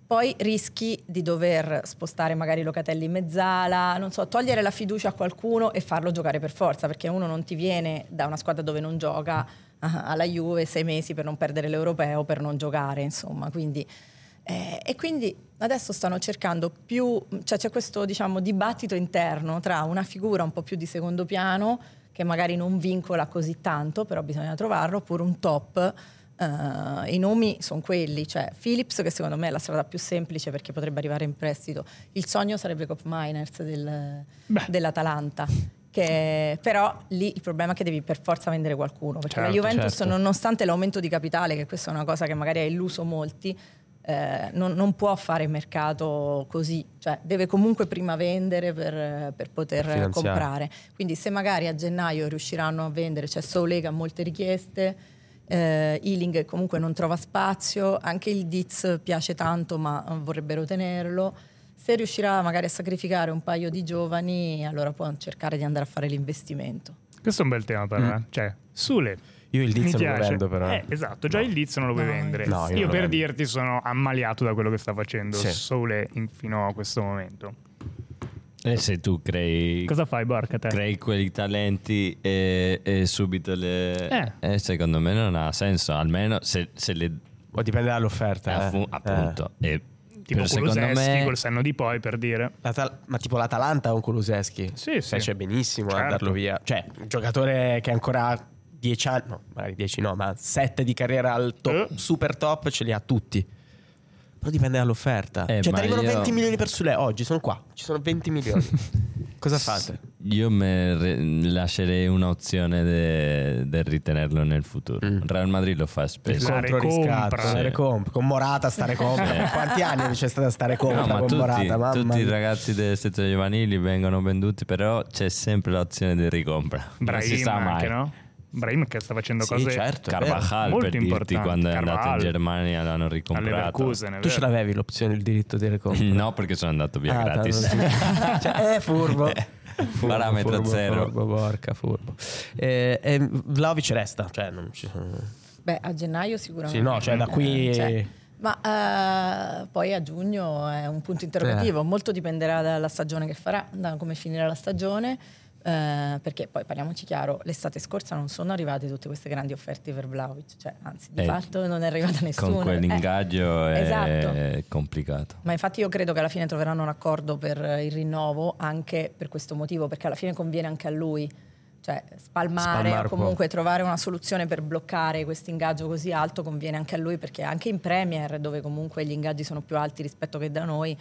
poi rischi di dover spostare magari Locatelli in mezzala, non so, togliere la fiducia a qualcuno e farlo giocare per forza, perché uno non ti viene da una squadra dove non gioca ah, alla Juve sei mesi per non perdere l'europeo, per non giocare, insomma, quindi... eh, e quindi adesso stanno cercando più, cioè c'è questo diciamo dibattito interno tra una figura un po' più di secondo piano che magari non vincola così tanto, però bisogna trovarlo, oppure un top. Eh, I nomi sono quelli, cioè Phillips che secondo me è la strada più semplice perché potrebbe arrivare in prestito. Il sogno sarebbe Cop Miners del- dell'Atalanta. Che, però lì il problema è che devi per forza vendere qualcuno perché la Certo, Juventus certo. nonostante l'aumento di capitale che questa è una cosa che magari ha illuso molti eh, non, non può fare mercato così, cioè deve comunque prima vendere per, per poter Per comprare. Quindi se magari a gennaio riusciranno a vendere, c'è che ha molte richieste, eh, Ealing comunque non trova spazio, anche il Diz piace tanto ma eh, vorrebbero tenerlo. Se riuscirà magari a sacrificare un paio di giovani, allora può cercare di andare a fare l'investimento. Questo è un bel tema per Mm. me. Cioè, Sule. Io il Diz non lo vendo però. Eh, esatto, già il Diz non lo vuoi No, vendere. no, io io per vendo. dirti sono ammaliato da quello che sta facendo Sì. Sole in- fino a questo momento. E se tu crei, Cosa fai, Borca, te? crei quei talenti e, e subito le... Eh. eh, secondo me non ha senso, almeno se, se le... O dipende dall'offerta. eh. affu- appunto. E Tipo Kuluseschi me... col senno di poi, per dire. L'Atal- ma tipo l'Atalanta o un Kuluseschi? Sì, sì. Fece benissimo a Certo. darlo via. Cioè, un giocatore che ancora ha 10 anni, no, magari 10 no, ma 7 di carriera al top, Eh. super top ce li ha tutti. Però dipende dall'offerta. Eh, cioè, ti arrivano io- 20 milioni per Sule oggi, sono qua. Ci sono 20 milioni. Cosa fate? Io me re- lascerei un'opzione de- del ritenerlo nel futuro. Mm. Real Madrid lo fa spesso. La Contro recompra. riscatto, la Sì. recomp- con Morata stare compra. Quanti anni c'è stata stare compra No, ma con tutti, Morata? Mamma tutti i ragazzi delle sezioni giovanili vengono venduti, però c'è sempre l'opzione di ricompra. non si Brahim sa mai. anche, no? Brahim che sta facendo Sì, cose certo, è. Carvajal molto per dirti importanti. quando è andato in Carvajal. Germania l'hanno ricomprato. è Tu ce l'avevi l'opzione, il diritto di recompra? No, perché sono andato via Ah, gratis. cioè, eh, furbo. Furbo, Parametro furbo, zero. Furbo, porca, furbo. Eh, e Vlaovic resta, cioè non ci sono... Beh, a gennaio sicuramente. Sì, no, cioè da qui... Eh, cioè, ma eh, poi a giugno è un punto interrogativo, molto dipenderà dalla stagione che farà, da come finirà la stagione. Eh, perché poi parliamoci chiaro, l'estate scorsa non sono arrivate tutte queste grandi offerte per Vlaovic, cioè anzi di Eh, fatto non è arrivata nessuna. Con quell'ingaggio Eh, è esatto. complicato. Ma infatti io credo che alla fine troveranno un accordo per il rinnovo anche per questo motivo, perché alla fine conviene anche a lui. Cioè spalmare, Spalmare o comunque trovare una soluzione per bloccare questo ingaggio così alto conviene anche a lui perché anche in Premier dove comunque gli ingaggi sono più alti rispetto che da noi,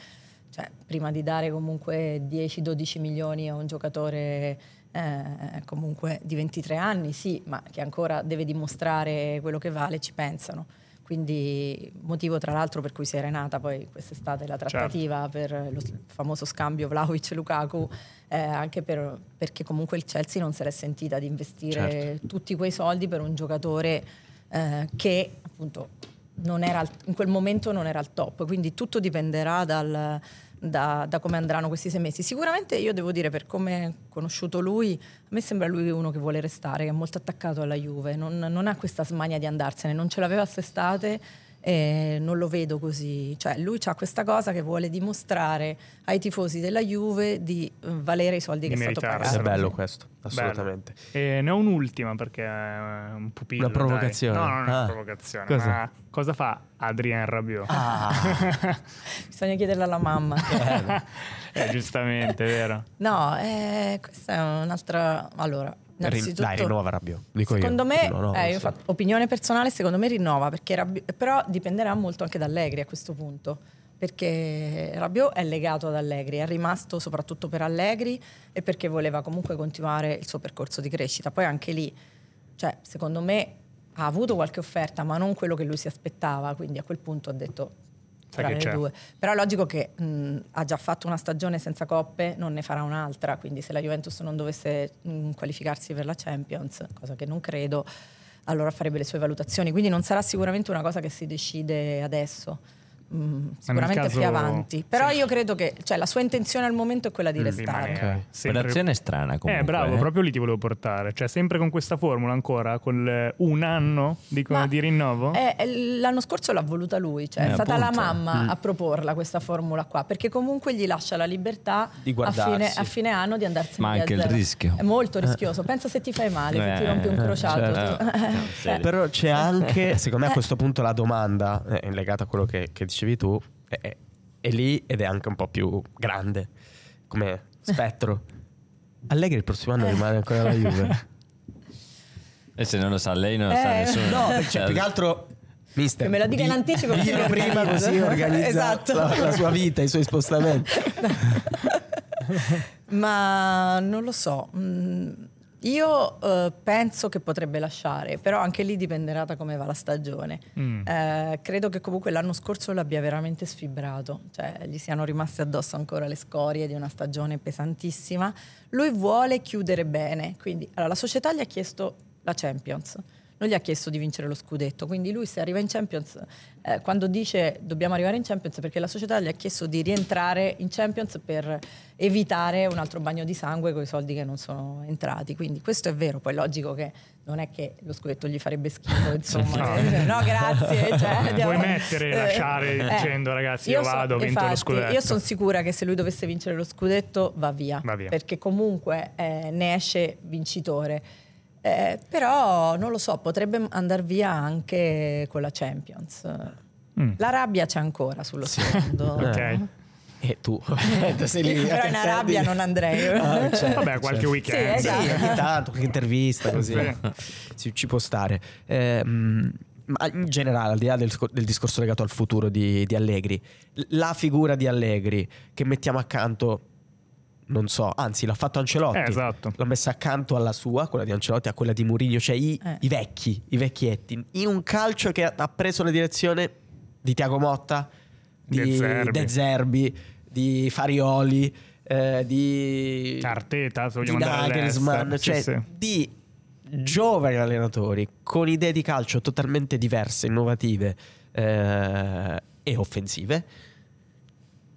cioè prima di dare comunque 10-12 milioni a un giocatore eh, comunque di 23 anni, sì, ma che ancora deve dimostrare quello che vale, ci pensano. Quindi motivo tra l'altro per cui si è arenata poi quest'estate la trattativa per lo famoso scambio Vlaovic-Lukaku, eh, anche per- perché comunque il Chelsea non se l'è sentita di investire Certo. tutti quei soldi per un giocatore eh, che appunto non era al- in quel momento non era al top, quindi tutto dipenderà dal- da, da come andranno questi sei mesi. Sicuramente io devo dire, per come ho conosciuto lui, a me sembra lui uno che vuole restare, che è molto attaccato alla Juve, non, non ha questa smania di andarsene, non ce l'aveva quest'estate e non lo vedo così. Cioè, lui ha questa cosa che vuole dimostrare ai tifosi della Juve di eh, valere i soldi Di che è stato meritarselo. È pagato. bello questo, assolutamente. E ne ho un'ultima perché è un pupillo. Una provocazione. dai. No, non è una Ah. provocazione. Cosa? Ma cosa fa Adrien Rabiot? Ah, Bisogna chiederla alla mamma. Eh, giustamente, vero. No, eh, questa è un'altra. Allora, Rin- dai, rinnova Rabbio. Dico Secondo io. me, No, no, eh, so. opinione personale, secondo me rinnova, perché Rabbi- però dipenderà molto anche da Allegri a questo punto, perché Rabiot è legato ad Allegri, è rimasto soprattutto per Allegri e perché voleva comunque continuare il suo percorso di crescita. Poi anche lì, cioè, secondo me ha avuto qualche offerta, ma non quello che lui si aspettava, quindi a quel punto ha detto tra le c'è. due. Però è logico che mh, ha già fatto una stagione senza coppe, non ne farà un'altra, quindi se la Juventus non dovesse mh, qualificarsi per la Champions, cosa che non credo, allora farebbe le sue valutazioni. Quindi non sarà sicuramente una cosa che si decide adesso. Mh, sicuramente caso- più avanti. Però sì. io credo che cioè, la sua intenzione al momento è quella di restare. rimanere. Ok. Sempre- Operazione strana comunque. Eh, bravo, eh. proprio lì ti volevo portare. Cioè, sempre con questa formula ancora, con il- un anno di, Ma- di rinnovo? Eh, eh, l'anno scorso l'ha voluta lui, cioè Eh, è stata appunto. la mamma Mm. a proporla questa formula qua, perché comunque gli lascia la libertà Di a fine, a fine anno di andarsene Ma via anche il zero. rischio. È molto rischioso. Pensa se ti fai male, se ti Eh, rompi un crociato. certo. Eh. Però c'è anche, secondo me a questo punto la domanda, eh, è legata a quello che, che dicevi tu, è, è- è lì ed è anche un po' più grande come spettro. Allegri il prossimo anno rimane ancora alla Juve. E se non lo sa lei, non lo Eh, sa nessuno. No, cioè, più che altro... Mister, Che me lo dica in di- anticipo, così dillo prima così organizza Esatto. la, la sua vita, i suoi spostamenti. Ma non lo so. Mm, Io eh, penso che potrebbe lasciare, però anche lì dipenderà da come va la stagione. Mm. Eh, credo che comunque l'anno scorso l'abbia veramente sfibrato, cioè gli siano rimaste addosso ancora le scorie di una stagione pesantissima. Lui vuole chiudere bene, quindi allora, la società gli ha chiesto la Champions. Non gli ha chiesto di vincere lo scudetto, quindi lui se arriva in Champions, eh, quando dice dobbiamo arrivare in Champions, perché la società gli ha chiesto di rientrare in Champions per evitare un altro bagno di sangue con i soldi che non sono entrati. Quindi questo è vero, poi è logico che non è che lo scudetto gli farebbe schifo, insomma. No. no, grazie. Cioè, Puoi mettere e lasciare dicendo, "Ragazzi, io so- vado, ho vinto lo infatti, scudetto." Io sono sicura che se lui dovesse vincere lo scudetto va via, Va via. perché comunque eh, ne esce vincitore. Eh, però non lo so, potrebbe andare via anche con la Champions. Mm. La rabbia c'è ancora sullo sfondo. Ok. E tu, sei lì. Però in. Arabia non andrei. Ah, certo, Vabbè, qualche certo. weekend. Sì, esatto. Sì, ogni tanto, qualche intervista così. Sì. Ci, può stare. Ehm, ma in generale, al di là del, del discorso legato al futuro di, di Allegri, la figura di Allegri che mettiamo accanto, non so, anzi l'ha fatto Ancelotti. Eh, esatto. L'ha messa accanto alla sua, quella di Ancelotti, a quella di Mourinho, cioè i, Eh. i vecchi, i vecchietti. In un calcio che ha- ha preso la direzione di Tiago Motta, di De Zerbi. De Zerbi, di Farioli, eh, di Arteta, se di Nagelsmann, cioè Sì, sì. di giovani allenatori con idee di calcio totalmente diverse, innovative eh, e offensive.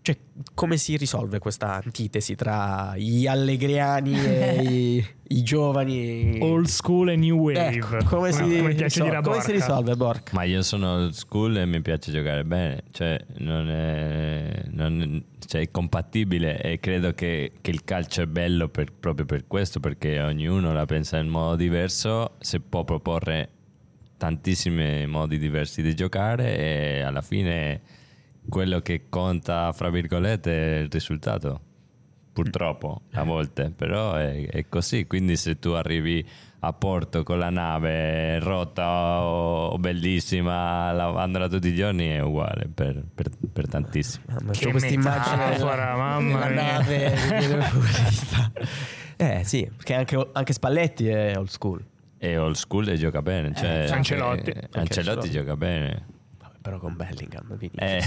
Cioè, come si risolve questa antitesi tra gli allegriani e i, i giovani? Old school e new wave. Ecco, come, si, come piace risol- come si risolve, Borca? Ma io sono old school e mi piace giocare bene, cioè non è, non è- cioè, è compatibile e credo che, che il calcio è bello per- proprio per questo, perché ognuno la pensa in modo diverso, si può proporre tantissimi modi diversi di giocare e alla fine quello che conta, fra virgolette, è il risultato. Purtroppo, a volte, però è, è così. Quindi se tu arrivi a Porto con la nave rotta o, bellissima, lavandola tutti i giorni, è uguale per, per- per tantissimi. Mamma, Che questa immagine metafora, mamma la mia. nave eh sì, perché anche, anche Spalletti è old school. E old school e gioca bene. Cioè, Eh, Ancelotti. eh, Anche Ancelotti Ancelotti. gioca bene. Però con Bellingham. quindi- Eh,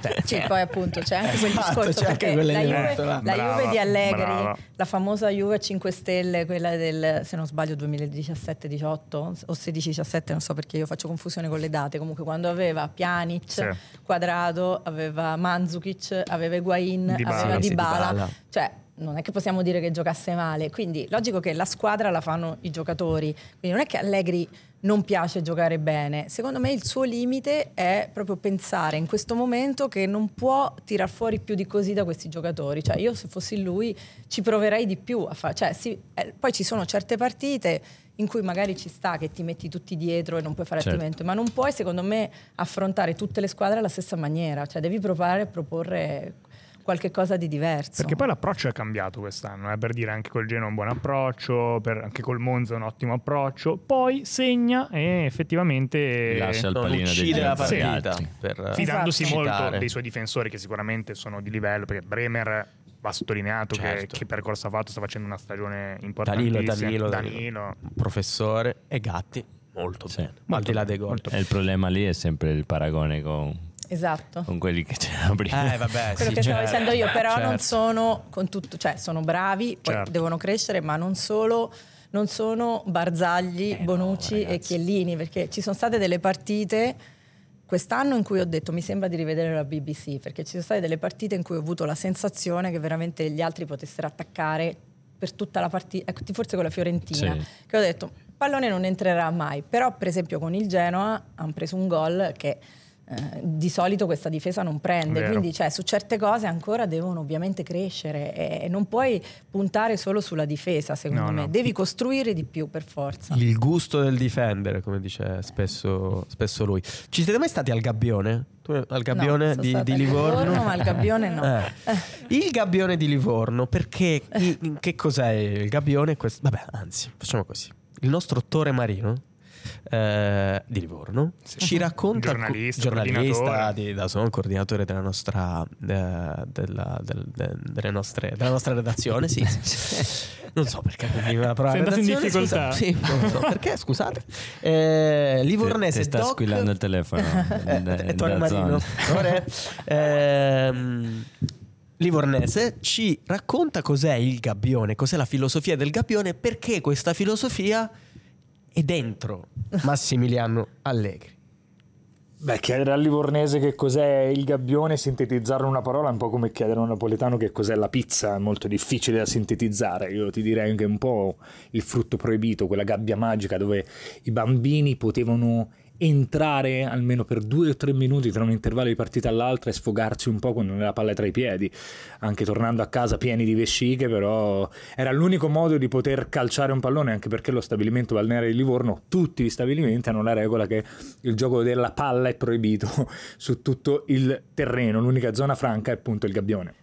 Cioè, Sì, poi appunto c'è anche quel Esatto, discorso c'è anche perché la Juve, la Brava, Juve di Allegri, brava. la famosa Juve 5 Stelle, quella del se non sbaglio 2017-18 o 16-17, non so perché io faccio confusione con le date, comunque quando aveva Pjanic, Sì. Quadrado, aveva Mandzukic, aveva Higuain, Dybala. aveva Dybala, Dybala. cioè non è che possiamo dire che giocasse male, quindi logico che la squadra la fanno i giocatori, quindi non è che Allegri non piace giocare bene, secondo me il suo limite è proprio pensare in questo momento che non può tirar fuori più di così da questi giocatori, cioè io se fossi lui ci proverei di più a fare, cioè sì, eh, poi ci sono certe partite in cui magari ci sta che ti metti tutti dietro e non puoi fare Certo. altrimenti, ma non puoi secondo me affrontare tutte le squadre alla stessa maniera, cioè devi provare a proporre qualche cosa di diverso. Perché poi l'approccio è cambiato quest'anno, eh, per dire anche col Genoa un buon approccio, per- anche col Monza un ottimo approccio, poi segna e effettivamente Lascia il non pallino uccide la partita ragazzi. per fidandosi Esatto. molto citare. dei suoi difensori che sicuramente sono di livello, perché Bremer va sottolineato che, Certo. che percorso ha fatto, sta facendo una stagione importantissima. Danilo, Danilo, Danilo. professore e Gatti molto Sì. bene. Ma al di là dei gol. E il problema lì è sempre il paragone con, Esatto. con quelli che c'erano prima. Eh vabbè, Quello sì, che stavo certo. dicendo io, però non Certo. sono con tutto, cioè sono bravi, poi Certo. devono crescere, ma non solo non sono Barzagli, Eh no, Bonucci e ragazzi. Chiellini, perché ci sono state delle partite quest'anno in cui ho detto mi sembra di rivedere la BBC, perché ci sono state delle partite in cui ho avuto la sensazione che veramente gli altri potessero attaccare per tutta la partita, ecco, forse con la Fiorentina, Sì. che ho detto pallone non entrerà mai, però per esempio con il Genoa hanno preso un gol che eh, di solito questa difesa non prende, Vero. quindi cioè, su certe cose ancora devono ovviamente crescere e non puoi puntare solo sulla difesa secondo No, me, no. devi costruire di più per forza. Il gusto del difendere, come dice spesso, spesso lui. Ci siete mai stati al Gabbione? Tu al Gabbione No, di, di al Livorno? Livorno, ma al Gabbione no. Eh. Il Gabbione di Livorno, perché che cos'è il Gabbione? Vabbè, anzi, facciamo così. Il nostro Tore Marino eh, di Livorno ci racconta Giornalista, giornalista coordinatore. di Dazon, coordinatore della nostra, eh, della, del- de- delle nostre- della nostra redazione, sì. Non so perché quindi la parola Sei in difficoltà? scusa. Sì, non so perché, scusate. Eh, Livornese Ti sta Doc- squillando il telefono. eh, Da- Tore da Marino. ehm, Livornese ci racconta cos'è il gabbione, cos'è la filosofia del gabbione, perché questa filosofia è dentro Massimiliano Allegri. Beh, chiedere al livornese che cos'è il gabbione, sintetizzarlo in una parola è un po' come chiedere a un napoletano che cos'è la pizza, è molto difficile da sintetizzare. Io ti direi che è un po' il frutto proibito, quella gabbia magica dove i bambini potevano entrare almeno per due o tre minuti tra un intervallo di partita all'altra e sfogarsi un po' con la palla tra i piedi, anche tornando a casa pieni di vesciche, però era l'unico modo di poter calciare un pallone, anche perché lo stabilimento balneare di Livorno, tutti gli stabilimenti hanno la regola che il gioco della palla è proibito su tutto il terreno, l'unica zona franca è appunto il gabbione.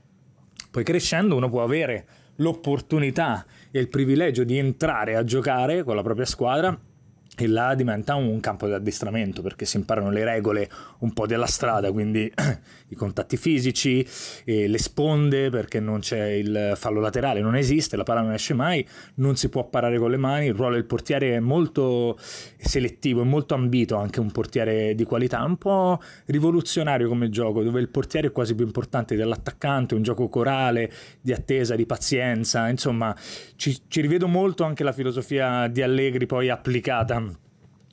Poi crescendo uno può avere l'opportunità e il privilegio di entrare a giocare con la propria squadra e là diventa un campo di addestramento perché si imparano le regole un po' della strada, quindi i contatti fisici, le sponde perché non c'è il fallo laterale, non esiste, la palla non esce mai, non si può parare con le mani, il ruolo del portiere è molto selettivo, è molto ambito, anche un portiere di qualità, un po' rivoluzionario come gioco, dove il portiere è quasi più importante dell'attaccante, un gioco corale, di attesa, di pazienza, insomma ci, ci rivedo molto anche la filosofia di Allegri poi applicata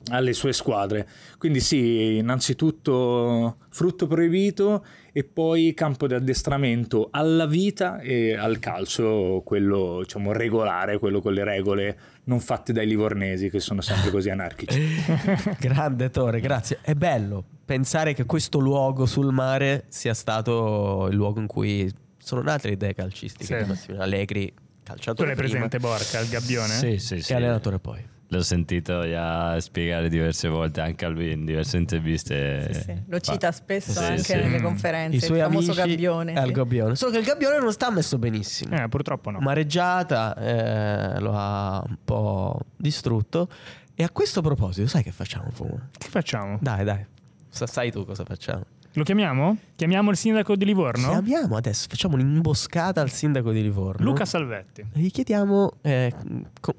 alle sue squadre. Quindi sì, innanzitutto frutto proibito e poi campo di addestramento alla vita e al calcio, quello diciamo regolare, quello con le regole non fatte dai livornesi che sono sempre così anarchici. Grande Tore, grazie. È bello pensare che questo luogo sul mare sia stato il luogo in cui sono nate le idee calcistiche Sì. di Massimiliano Allegri, Tu calciatore l'hai prima presente Borca, il gabbione? Sì, sì, e sì. allenatore poi. L'ho sentito ya spiegare diverse volte anche a lui in diverse interviste. Sì, sì. Lo cita spesso Sì, anche sì. nelle Mm. conferenze, I suoi il famoso amici gabbione. al sì. gabbione. Solo che il gabbione non sta messo benissimo. Eh, purtroppo no. Mareggiata eh, lo ha un po' distrutto. E a questo proposito, sai che facciamo? Che facciamo? Dai, dai, Sa- sai tu cosa facciamo? Lo chiamiamo? Chiamiamo il sindaco di Livorno? Chiamiamo adesso, facciamo un'imboscata al sindaco di Livorno. Luca Salvetti. Gli chiediamo, eh,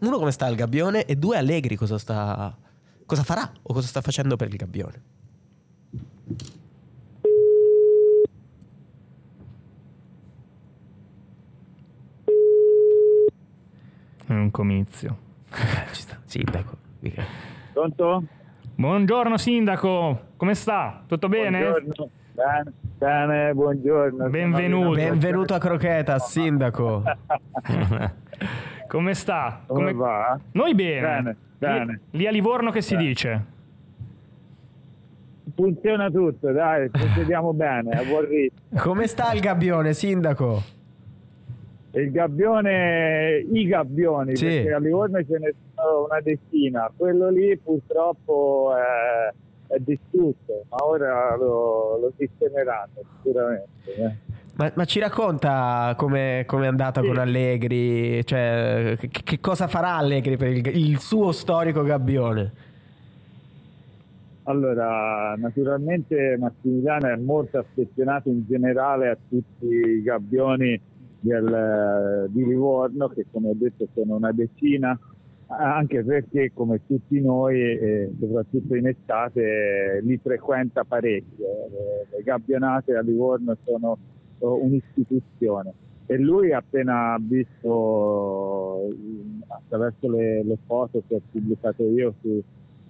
uno, come sta il gabbione e due, Allegri cosa, sta, cosa farà o cosa sta facendo per il gabbione. È un comizio. Ci sta, sindaco. mica. Pronto? Buongiorno sindaco, come sta? Tutto bene? Buongiorno. Bene, bene, buongiorno. Benvenuto. Benvenuto a Croqueta, sindaco. Come sta? Come va? Noi bene. Bene, bene. Lì, lì a Livorno che si Bene. dice? Funziona tutto, dai, procediamo bene, a buon ritmo. Come sta il gabbione, sindaco? Il gabbione, i gabbioni, Sì. perché a Livorno ce ne sono una decina. Quello lì purtroppo è, è distrutto, ma ora lo, lo sistemeranno sicuramente. eh. Ma, ma ci racconta come è andata Sì. con Allegri? Cioè, che, che cosa farà Allegri per il, il suo storico gabbione? Allora, naturalmente Massimiliano è molto affezionato in generale a tutti i gabbioni del- di Livorno, che come ho detto sono una decina, anche perché come tutti noi, eh, soprattutto in estate, li frequenta parecchio. Le, le gabbionate a Livorno sono un'istituzione. E lui appena visto eh, attraverso le, le foto che ho pubblicato io su,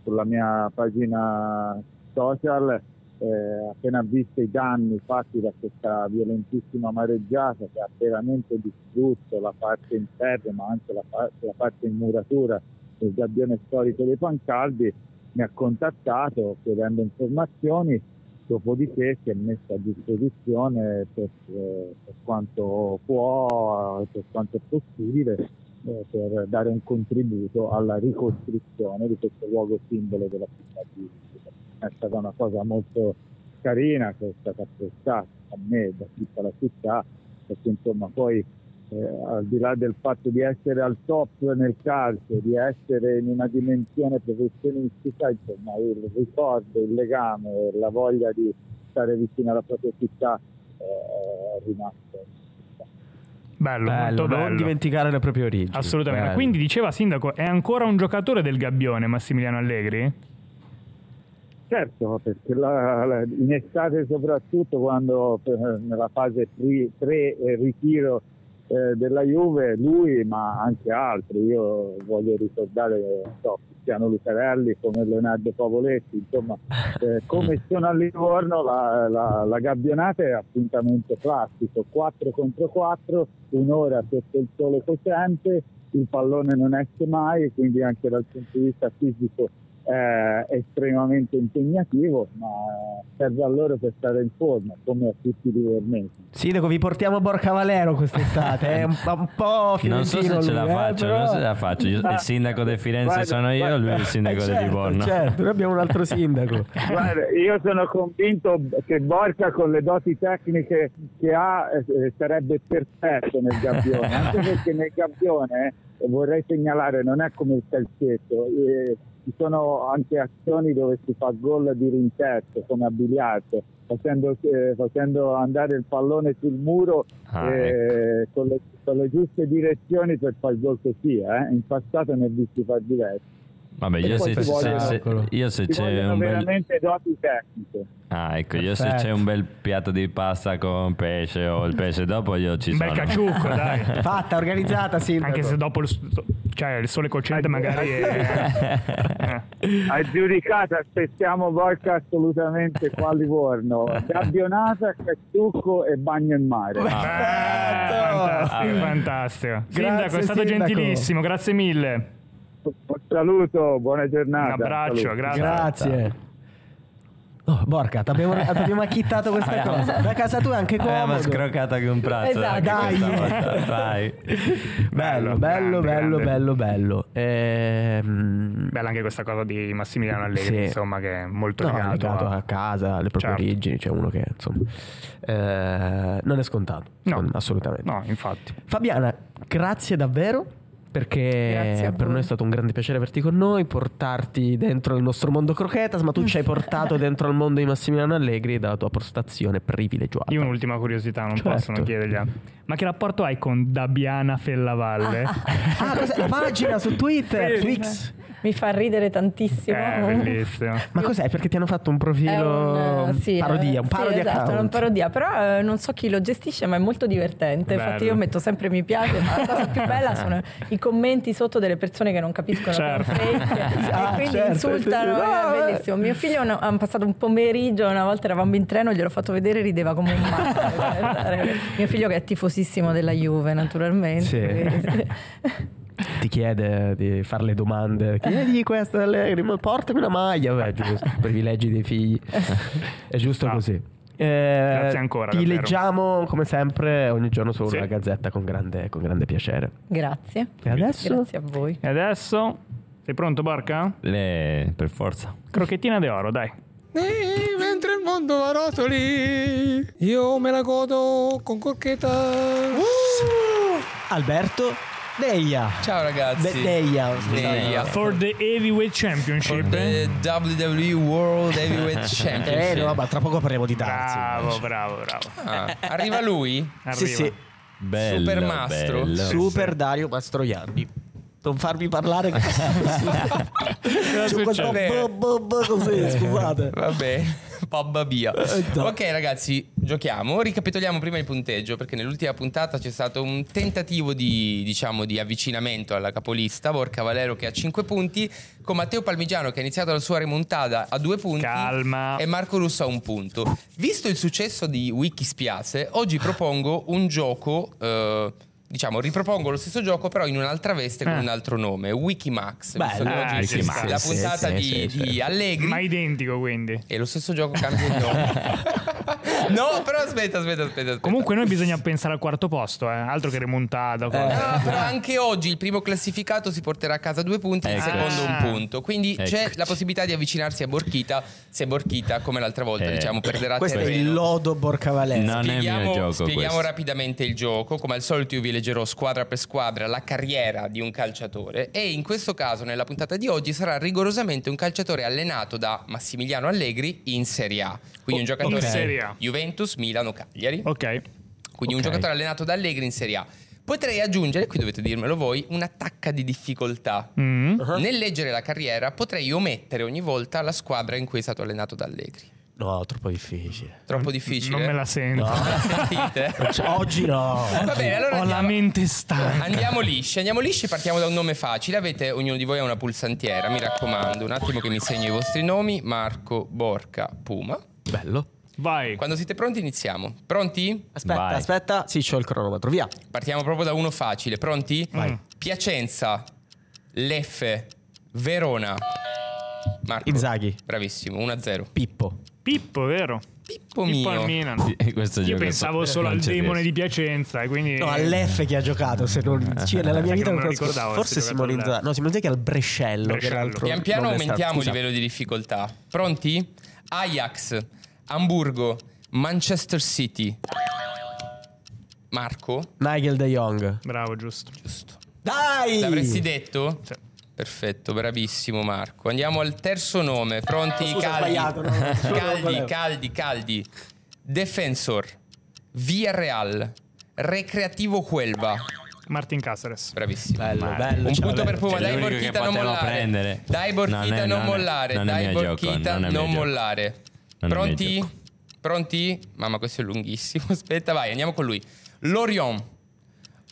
sulla mia pagina social, eh, appena visto i danni fatti da questa violentissima mareggiata che ha veramente distrutto la parte interna ma anche la, pa- la parte in muratura del gabbione storico dei Pancaldi, mi ha contattato chiedendo informazioni, dopodiché si è messo a disposizione per, eh, per quanto può, per quanto è possibile, eh, per dare un contributo alla ricostruzione di questo luogo simbolo della città di. È stata una cosa molto carina che è stata apprezzata a me e da tutta la città, perché insomma poi eh, al di là del fatto di essere al top nel calcio, di essere in una dimensione professionistica, insomma il ricordo, il legame, la voglia di stare vicino alla propria città eh, è rimasto. Bello, Bello, molto non bello. dimenticare le proprie origini. Assolutamente. Bello. Quindi diceva sindaco, è ancora un giocatore del gabbione Massimiliano Allegri? Certo, perché la- la- in estate soprattutto quando eh, nella fase 3 ritiro eh, della Juve, lui ma anche altri, io voglio ricordare non so, Cristiano Lucarelli come Leonardo Pavoletti, insomma eh, come sono a Livorno la, la, la gabbionata è appuntamento classico, 4 contro 4, un'ora sotto il sole cocente, il pallone non esce mai, quindi anche dal punto di vista fisico è estremamente impegnativo, ma serve a loro per stare in forma, come a tutti i livornesi. Sindaco, vi portiamo a Borca Valero quest'estate. È un, un po' Non so se ce la lui, eh, faccio, però- non so se la faccio. Io- il sindaco di Firenze Guarda, sono io, guarda, lui è il sindaco Eh, di certo, Livorno. Certo, noi abbiamo un altro sindaco. Guarda, io sono convinto che Borca con le doti tecniche che ha eh, sarebbe perfetto nel gabbione, anche perché nel gabbione eh, vorrei segnalare non è come il calcetto, eh, ci sono anche azioni dove si fa gol di rinterzo come a biliardo, facendo, eh, facendo andare il pallone sul muro Ah, eh, con, le, con le giuste direzioni per fare il gol così. Eh? In passato ne ho visti fare diversi. Vabbè, io se, ci se- vogliono- se- io se c'è un bel... veramente doti tecniche. Ah, ecco, io se Perfetto. c'è un bel piatto di pasta con pesce o il pesce dopo io ci Un sono. bel caciucco, dai. Fatta, organizzata, sindaco. Anche se dopo il- Cioè, il sole cocente magari è... eh. Ha giudicato, aspettiamo Volca assolutamente qua a Livorno. Gabbionata, Castucco e bagno in mare. Eh, fantastico, fantastico. Sindaco, è stato Sindaco. gentilissimo, grazie mille. Un saluto, buona giornata. Un abbraccio, Saluto. grazie. Grazie. Oh, Borca, ti abbiamo, acchittato questa cosa. Da casa tua è anche Eh, ma comodo. scroccata che un prato. Esatto. anche Dai. Vai. Bello, bello, Bello, bello, grande, bello, bello. Ehm, Bella anche questa cosa di Massimiliano Allegri, Sì. insomma, che è molto no, legato, legato a- a casa, alle proprie Certo. origini, c'è uno che insomma eh, non è scontato, No. assolutamente. No, infatti. Fabiana, grazie davvero. Perché Grazie per noi è stato un grande piacere averti con noi, portarti dentro il nostro mondo croquetas, ma tu ci hai portato dentro il mondo di Massimiliano Allegri dalla tua postazione privilegiata. Io un'ultima curiosità, non Certo. possono chiedergli. Ma che rapporto hai con Dabiana Fellavalle? Ah, cos'è? La pagina su Twitter, su X. Mi fa ridere tantissimo. Eh, bellissimo. Ma cos'è? Perché ti hanno fatto un È profilo un, eh, sì, parodia, un sì, parodia esatto, account. un parodia, però eh, non so chi lo gestisce, ma è molto divertente. Infatti Bello. io metto sempre mi piace, ma la cosa più bella sono i commenti sotto delle persone che non capiscono Certo. è un fake Ah, e quindi certo, insultano, sì, sì. No, è bellissimo. Mio figlio ha passato un pomeriggio, una volta eravamo in treno, gliel'ho fatto vedere, rideva come un matto. Mio figlio che è tifosissimo della Juve, naturalmente. Ti chiede di fare le domande. Chiedi questo Allegri, ma portami una maglia. Beh, giusto, privilegi dei figli. È giusto No. così. Eh, Grazie ancora, Ti davvero. leggiamo come sempre ogni giorno su Sì. la gazzetta con grande, con grande piacere. Grazie. E adesso? Grazie a voi. E adesso? Sei pronto, Barca? Le, per forza. Crochettina d'oro, dai. mentre il mondo va a rotoli, io me la godo con corchetta. Alberto Deia. Ciao ragazzi. De- Deia. Deia. For the Heavyweight For Championship. the WWE World Heavyweight Eh Championship. no, ma tra poco parliamo di darsi. Bravo, bravo, bravo. Ah, arriva lui? Arriva. Sì, sì. Bello, Super mastro. bello. Super Dario Mastroianni. Non farmi parlare C'è questo bu- bu- bu- così, scusate. Vabbè, pabba via. Eh. Ok ragazzi, giochiamo. Ricapitoliamo prima il punteggio perché nell'ultima puntata c'è stato un tentativo di, diciamo, di avvicinamento alla capolista, Borca Valero che ha 5 punti, con Matteo Palmigiano che ha iniziato la sua remontata a 2 punti Calma. e Marco Russo a un punto. Visto il successo di Wiki Spiace, oggi propongo un gioco... eh, Diciamo, ripropongo lo stesso gioco, però in un'altra veste con Ah. un altro nome, Wikimax. Bello. Ah, è sta. la puntata sì, di, sì, sì. di Allegri. Ma identico, quindi. E lo stesso gioco cambia il nome. no, però aspetta, aspetta, aspetta. aspetta. Comunque noi bisogna pensare al quarto posto, eh. altro che remontata. cose. No, però anche oggi il primo classificato si porterà a casa due punti, il Ecco. secondo un Ah. punto. Quindi c'è Eccoci. la possibilità di avvicinarsi a Borchita se Borchita, come l'altra volta, Eh. diciamo, perderà Questo è terreno. il lodo Borcavalese. No. Non è il mio Spieghiamo, gioco spieghiamo questo. rapidamente il gioco. Come al solito, io vi leggerò squadra per squadra la carriera di un calciatore. E in questo caso, nella puntata di oggi, sarà rigorosamente un calciatore allenato da Massimiliano Allegri in Serie A. Quindi un giocatore in Serie A. Juventus, Milano, Cagliari. Ok. Quindi un Ok. giocatore allenato da Allegri in Serie A. Potrei aggiungere, qui dovete dirmelo voi, un'attacca di difficoltà. Mm. Nel leggere la carriera potrei omettere ogni volta la squadra in cui è stato allenato da Allegri. No, troppo difficile. Troppo difficile? Non me la sento. Me la sentite? Oggi no. Va bene, allora Ho la andiamo, mente stanca. andiamo lisci, andiamo lisci e partiamo da un nome facile. Avete, ognuno di voi ha una pulsantiera, mi raccomando. Un attimo che mi segno i vostri nomi. Marco, Borca, Puma. Bello. Vai. Quando siete pronti iniziamo. Pronti? Aspetta, Vai. aspetta. Sì, c'ho il cronometro. Via. Partiamo proprio da uno facile. Pronti? Vai. Piacenza, Leffe, Verona. Marco. Inzaghi. Bravissimo, 1-0. Pippo. Pippo, vero? Pippo Pippo mio. al Milan. Questo Io pensavo so- solo al demone di Piacenza, e quindi... No, all'F che ha giocato. Se non, cioè, nella mia vita non non me lo ricordavo, Forse se Simone Inzaghi. No, Simone Inzaghi al Brescello. Brescello. Pian piano aumentiamo il livello di difficoltà. Pronti? Ajax, Hamburgo, Manchester City. Marco? Nigel De Jong. Bravo, giusto. Giusto. Dai! L'avresti detto? Sì. Perfetto, bravissimo Marco. Andiamo al terzo nome. Pronti? Scusa, caldi. no, caldi, caldi, caldi. Defensor, Villarreal, Recreativo Huelva. Martin Cáceres. Bravissimo. Bello, bello. Un punto l'avevo. per Puma, Cioè, dai Borchita non mollare. prendere. Dai Borchita Non è- non, mollare, non dai Borchita non non mollare. Pronti? Pronti? Mamma, questo è lunghissimo. Aspetta, vai, andiamo con lui. Lorient,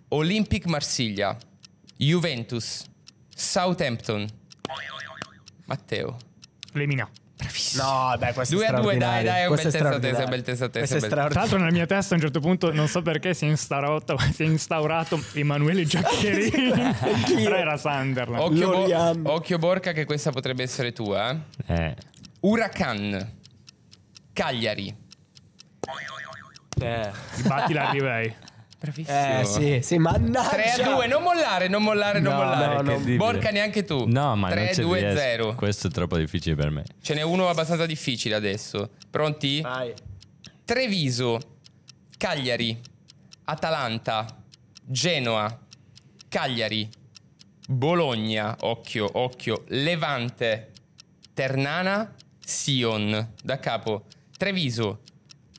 Olympique Marsiglia, Juventus, Southampton. Matteo. Lemina. No, beh, questo Due è a due, dai, straordinario. dai, un Questo bel è testa a testa, straordinario. un bel testa a testa, Questo è un bel- Tra straordinario. l'altro nella mia testa a un certo punto non so perché si è instaurato, si è instaurato Emanuele Giaccherini. Però era Sunderland. Occhio, Bo- occhio Borca che questa potrebbe essere tua. eh. Eh, Huracan. Cagliari. Eh, Batti la Rivei. Bravissimo. eh, sì, sì, mannaggia. 3 a 2, non mollare, non mollare, non No, mollare. no. Borca neanche tu. no, ma 3 non ci 2 riesco. 0. Questo è troppo difficile per me. Ce n'è uno abbastanza difficile adesso. Pronti? Vai. Treviso, Cagliari, Atalanta, Genoa, Cagliari, Bologna, occhio, occhio, Levante, Ternana, Sion, da capo, Treviso,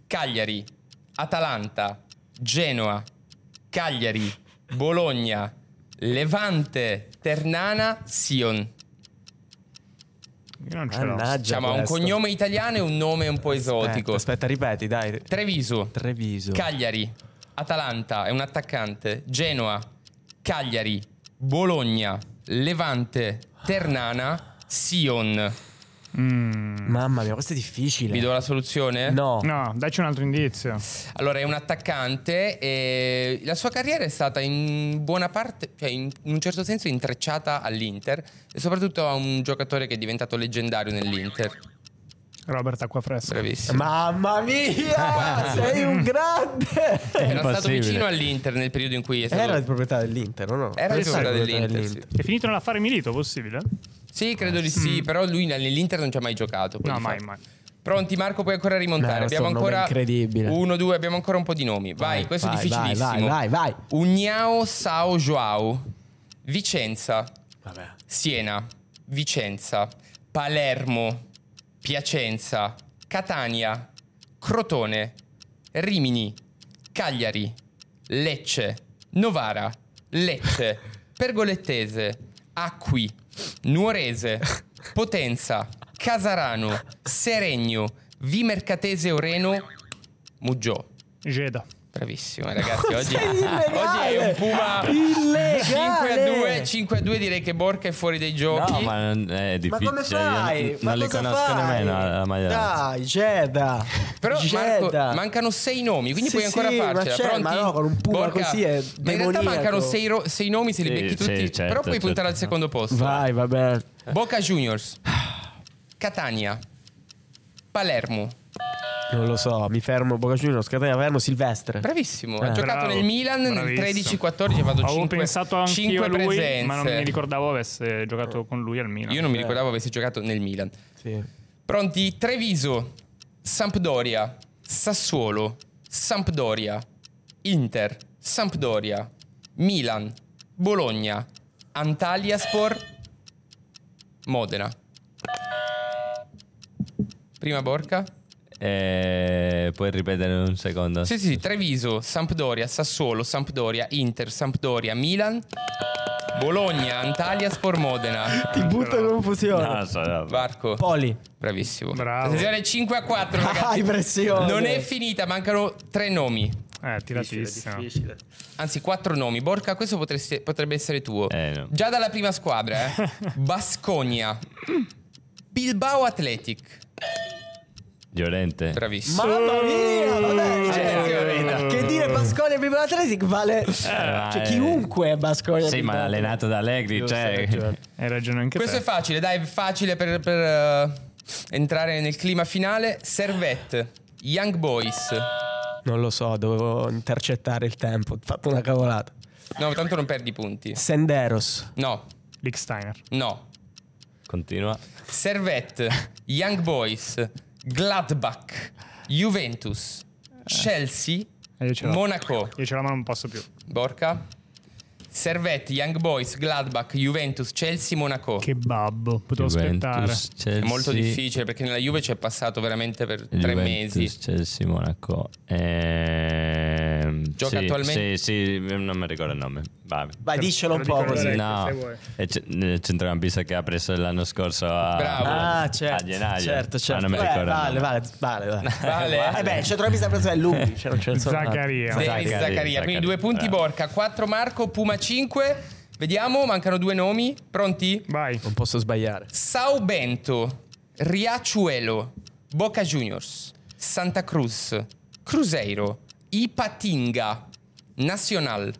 Cagliari, Atalanta, Genoa, Cagliari, Bologna, Levante, Ternana, Sion. Io non ce l'ho. Diciamo, ha un cognome italiano e un nome un po' esotico. Aspetta, aspetta, ripeti, dai. Treviso, Treviso. Cagliari, Atalanta è un attaccante, Genoa, Cagliari, Bologna, Levante, Ternana, Sion. Mamma mia, questo è difficile. Vi do la soluzione? No. No, dacci un altro indizio. Allora, è un attaccante e la sua carriera è stata in buona parte, cioè in in un certo senso intrecciata all'Inter e soprattutto a un giocatore che è diventato leggendario nell'Inter. Robert Acquafresca. Bravissimo. Mamma mia, sei un grande. Era stato vicino all'Inter nel periodo in cui è stato... Era di proprietà dell'Inter, o no? Era di proprietà dell'Inter, sì. È finito nell'affare Milito, possibile? Sì, credo di sì, però lui nell'Inter non ci ha mai giocato. poi No, di mai, fatto. mai. Pronti Marco, puoi ancora rimontare. No, abbiamo nome ancora incredibile. uno, due, abbiamo ancora un po' di nomi. Vai, questo vai, è difficilissimo. vai, vai, vai. Uniao Sao Joao, Vicenza, Vabbè. Siena, Vicenza, Palermo, Piacenza, Catania, Crotone, Rimini, Cagliari, Lecce, Novara, Lecce, Pergolettese, Acqui, Nuorese, Potenza, Casarano, Seregno, Vimercatese Oreno, Muggiò. Geda. Bravissimo ragazzi, oggi, sei oggi è un Puma Illegale! 5 a 2, 5 a 2 direi che Borca è fuori dai giochi. No, ma non- è Ma difficile. come Io fai? non, Ma non li cosa conosco fai? nemmeno la maggioranza. Dai, Jeda. Però. Marco, mancano 6 nomi, quindi Sì, puoi ancora sì, ma farcela. Pronti? ma no, con un Puma Borca, così è Ma in realtà demoniaco. mancano 6 nomi se li Sì, becchi sì, tutti. certo, però puoi certo. puntare al secondo posto. Vai, vabbè. Boca Juniors, Catania, Palermo. Non lo so, mi fermo Boca Juniors, Catania, Palermo, Silvestre. Bravissimo, ha Eh. giocato Bravo, nel Milan nel bravissimo. 13-14, ha fatto Avevo 5, pensato anch'io a lui, presenze. ma non mi ricordavo avesse giocato con lui al Milan. Io non mi ricordavo avessi giocato nel Milan. Sì. Pronti? Treviso, Sampdoria, Sassuolo, Sampdoria, Inter, Sampdoria, Milan, Bologna, Antalyaspor, Modena. Prima Borca? Eh, puoi ripetere un secondo? Sì, sì, sì, Treviso, Sampdoria, Sassuolo, Sampdoria, Inter, Sampdoria, Milan, Bologna, Antalyaspor, Modena. Ti butto in confusione. No, so, no. Varco. Poli. Bravissimo. Bravo. Attenzione 5 a 4, Ah, ragazzi. pressione. Non è finita, mancano tre nomi. Eh, tiratissimo. Anzi, quattro nomi. Borca, questo potresti- potrebbe essere tuo. Eh, no. Già dalla prima squadra, eh. Basconia. Bilbao Athletic. Llorente. Bravissimo. Mamma mia, vabbè, Eh, cioè, che dire Basconia Bilbao Athletic vale cioè, eh. chiunque è Basconia Sì, ma allenato da Allegri, Giusto, cioè... hai ragione. Hai ragione anche Questo te. è facile, dai, è facile per, per, eh, entrare nel clima finale. Servette. Young Boys. Non lo so, dovevo intercettare il tempo. Ho fatto una cavolata. No, tanto non perdi punti. Senderos. No, Licksteiner. no. Continua. Servette, Young Boys, Gladbach, Juventus, Chelsea, Eh, io ce l'ho. Monaco. Io ce l'ho ma non posso più. Borca. Servette, Young Boys, Gladbach, Juventus, Chelsea, Monaco. Che babbo, potevo Juventus, aspettare. Chelsea, È molto difficile perché nella Juve ci è passato veramente per tre Juventus, mesi. Chelsea, Monaco. Ehm, Gioca sì, attualmente- Sì, sì, non mi ricordo il nome. Vai. Vai, diccelo un po' così. No, è ce- il centrocampista che ha preso l'anno scorso a, Bravo. Ah, a certo, gennaio. certo, certo. Ma non mi ricordo. vale, nome. vale, vale, vale. Vale. Eh beh, il centrocampista preso è lui. Zaccaria. Zaccaria, Zaccaria. Zaccaria, Quindi due punti bravo. Borca, 4 Marco, Puma 5. Vediamo, mancano due nomi. Pronti? Vai. Non posso sbagliare. Sao Bento, Riachuelo, Boca Juniors, Santa Cruz, Cruzeiro, Ipatinga, Nacional,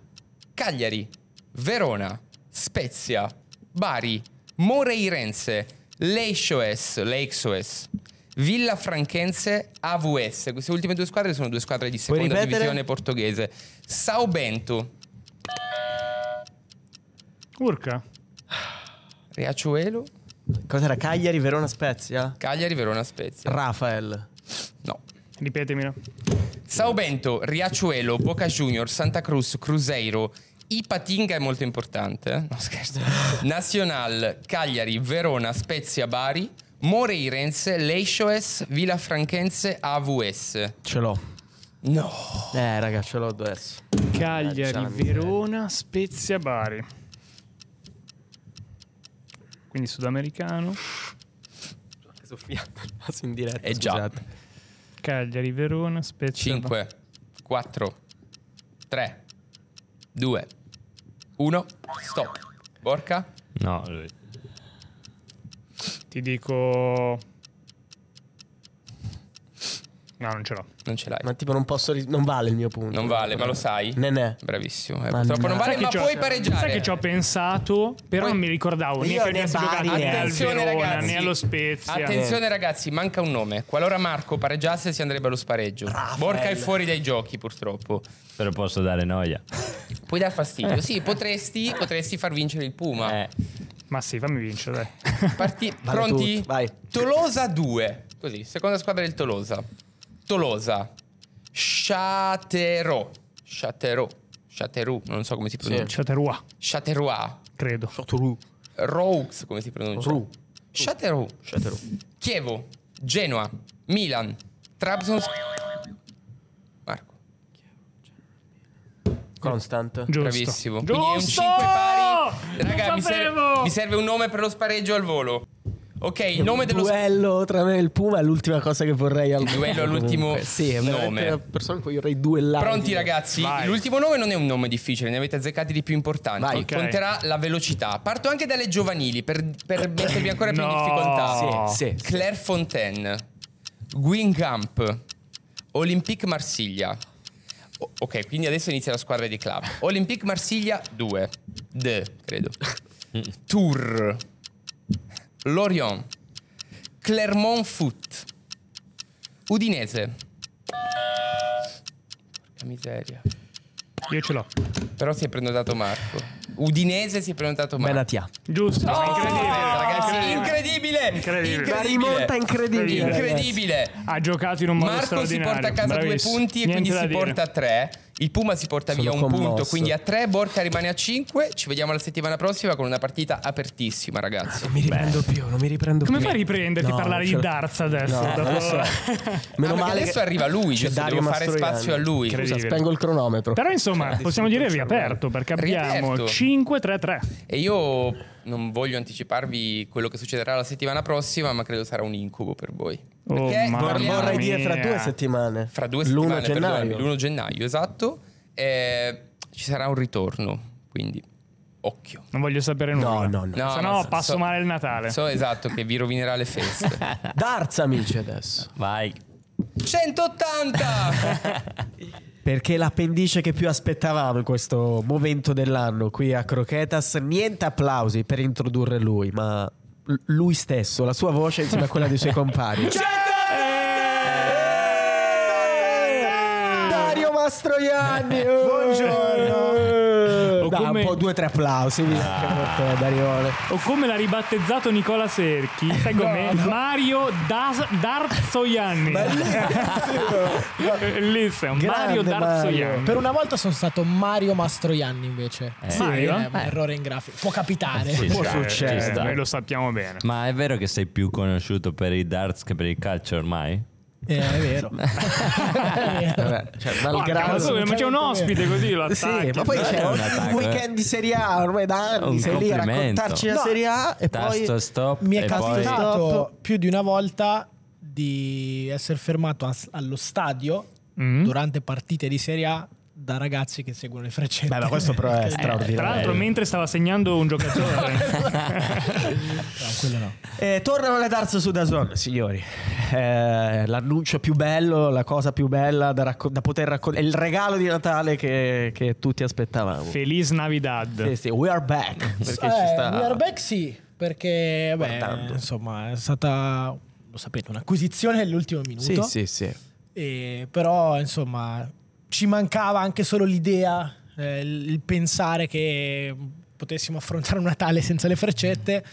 Cagliari, Verona, Spezia, Bari, Moreirense, Leixoes, Leixoes, Villa Francense, AVS. Queste ultime due squadre sono due squadre di seconda divisione portoghese. Sao Bento, Urca. Riachuelo, Cos'era? Cagliari, Verona, Spezia? Cagliari, Verona, Spezia. Rafael. No. Ripetemelo. Sao Bento, Riachuelo, Boca Juniors, Santa Cruz, Cruzeiro, Ipatinga è molto importante. eh? No, scherzo. Nacional, Cagliari, Verona, Spezia, Bari, Moreirense, Leixoes, Villa Francense, AVS. Ce l'ho. No. Eh, raga, ce l'ho adesso. Cagliari. Verona, Spezia, Bari. Quindi sudamericano. Sofia, passo in diretta. Eh già. scusate. Cagliari, Verona, Spezia. 5, 4, 3, 2, 1, stop. Borca? No, lui. Ti dico... No, non ce l'ho. Non ce l'hai. Ma tipo non posso... ri- non vale il mio punto. Non vale, ma lo sai? Nenè. Bravissimo. Eh, Ma purtroppo non no. vale, Sai ma che ci ho- puoi pareggiare. Sai che ci ho pensato, però Poi- non mi ricordavo Io né che giocato né né al Attenzione Verona ragazzi, né allo Spezia. Attenzione ragazzi, manca un nome. Qualora Marco pareggiasse si andrebbe allo spareggio. Borca è fuori dai giochi purtroppo. Però posso dare noia. Puoi dar fastidio. Sì, potresti, potresti far vincere il Puma. Eh, Ma sì, fammi vincere, dai. Parti- Vale pronti? tutto, vai. Tolosa 2. Così, seconda squadra del Tolosa. Tolosa. Châteauroux. Châteauroux. Châteauroux, non so come si pronuncia. Chaterois, Châteauroux. credo. Roux, come si pronuncia? Roux. Châteauroux. Chievo, Genoa, Milan, Trabzon. Marco, Constant. Giusto. bravissimo. Giusto! Quindi è un 5 pari. Raga, mi serve, mi serve un nome per lo spareggio al volo. Ok, il nome dello duello tra me e il Puma è l'ultima cosa che vorrei al Il duello è l'ultimo Sì, è nome. la persona con cui vorrei duellare. Pronti ragazzi? Vai. L'ultimo nome non è un nome difficile, ne avete azzeccati di più importanti. Vai. Ok. Conterà la velocità. Parto anche dalle giovanili per, per mettervi ancora più in No. difficoltà. Sì, sì. Claire Fontaine, Guingamp, Olympique Marsiglia. O- ok, quindi adesso inizia la squadra di club. Olympique Marsiglia 2. D, credo. Tour. Lorient. Clermont Foot. Udinese. Porca miseria. Io ce l'ho. Però si è prenotato Marco. Udinese si è prenotato Marco. Benatia. Giusto. incredibile, ragazzi, incredibile! Incredibile. La rimonta incredibile. Incredibile! Ha giocato in un modo Marco si porta a casa Bravissimo. due punti e Niente quindi si dire. porta a tre. Il Puma si porta Sono via un commosso. punto, quindi a tre. Borca rimane a cinque. Ci vediamo la settimana prossima con una partita apertissima, ragazzi. Non mi riprendo più, non mi riprendo Come più. fai a riprenderti No, a parlare ce di l'ho- darts adesso? No, Dopo- so. Meno Ah, male adesso che arriva lui? Dario Devo fare spazio a lui. Scusa, spengo il cronometro. Però insomma, possiamo dire riaperto perché abbiamo Riaperto. 5-3-3. E io non voglio anticiparvi quello che succederà la settimana prossima, ma credo sarà un incubo per voi. Oh, Vor- vorrei dire fra due settimane. fra due L'1 settimane, perdonami, gennaio. l'1 gennaio, esatto. Eh, ci sarà un ritorno, quindi occhio. Non voglio sapere nulla. No, no, no. No, Se no so- passo so- male il Natale. So esatto che vi rovinerà le feste. Darts amici adesso. vai. 180! Perché l'appendice che più aspettavamo in questo momento dell'anno qui a Croquetas, niente applausi per introdurre lui, ma lui stesso, la sua voce insieme a quella dei suoi compagni. Dario Mastroianni! Buongiorno! O Dai, come- un po' due o tre applausi te, Darione. O come l'ha ribattezzato Nicola Serchi, sai com'è? Mario Das- Darzoianni. Bellissimo, Mario Darzoianni. Per una volta sono stato Mario Mastroianni invece. Eh. Mario? Eh, un errore in grafica. Può capitare. Ci Può succedere. Noi lo sappiamo bene. Ma è vero che sei più conosciuto per i darts che per il calcio ormai? Eh, è vero. Vabbè, cioè, Porca, malgrado... ma c'è un ospite così lo Sì, ma poi c'è è un un attacco, weekend di Serie A ormai da anni, Un sei lì a raccontarci la. Serie A e Tasto poi stop Mi è e poi... capitato più di una volta di essere fermato allo stadio Mm? durante partite di Serie A da ragazzi che seguono le freccette. Beh, ma questo però è Eh, straordinario. Tra l'altro, mentre stava segnando un giocatore, No, quello no. Eh, tornano le darts su Dazon, signori. Eh, l'annuncio più bello, la cosa più bella da, racco- da poter raccontare. Il regalo di Natale che, che tutti aspettavamo. Feliz Navidad. Sì, sì, we are back. Perché Eh, ci sta. We are back sì, perché beh, insomma è stata, lo sapete, un'acquisizione nell'ultimo minuto. Sì, sì, sì. E, però insomma ci mancava anche solo l'idea, eh, il pensare che potessimo affrontare un Natale senza le freccette.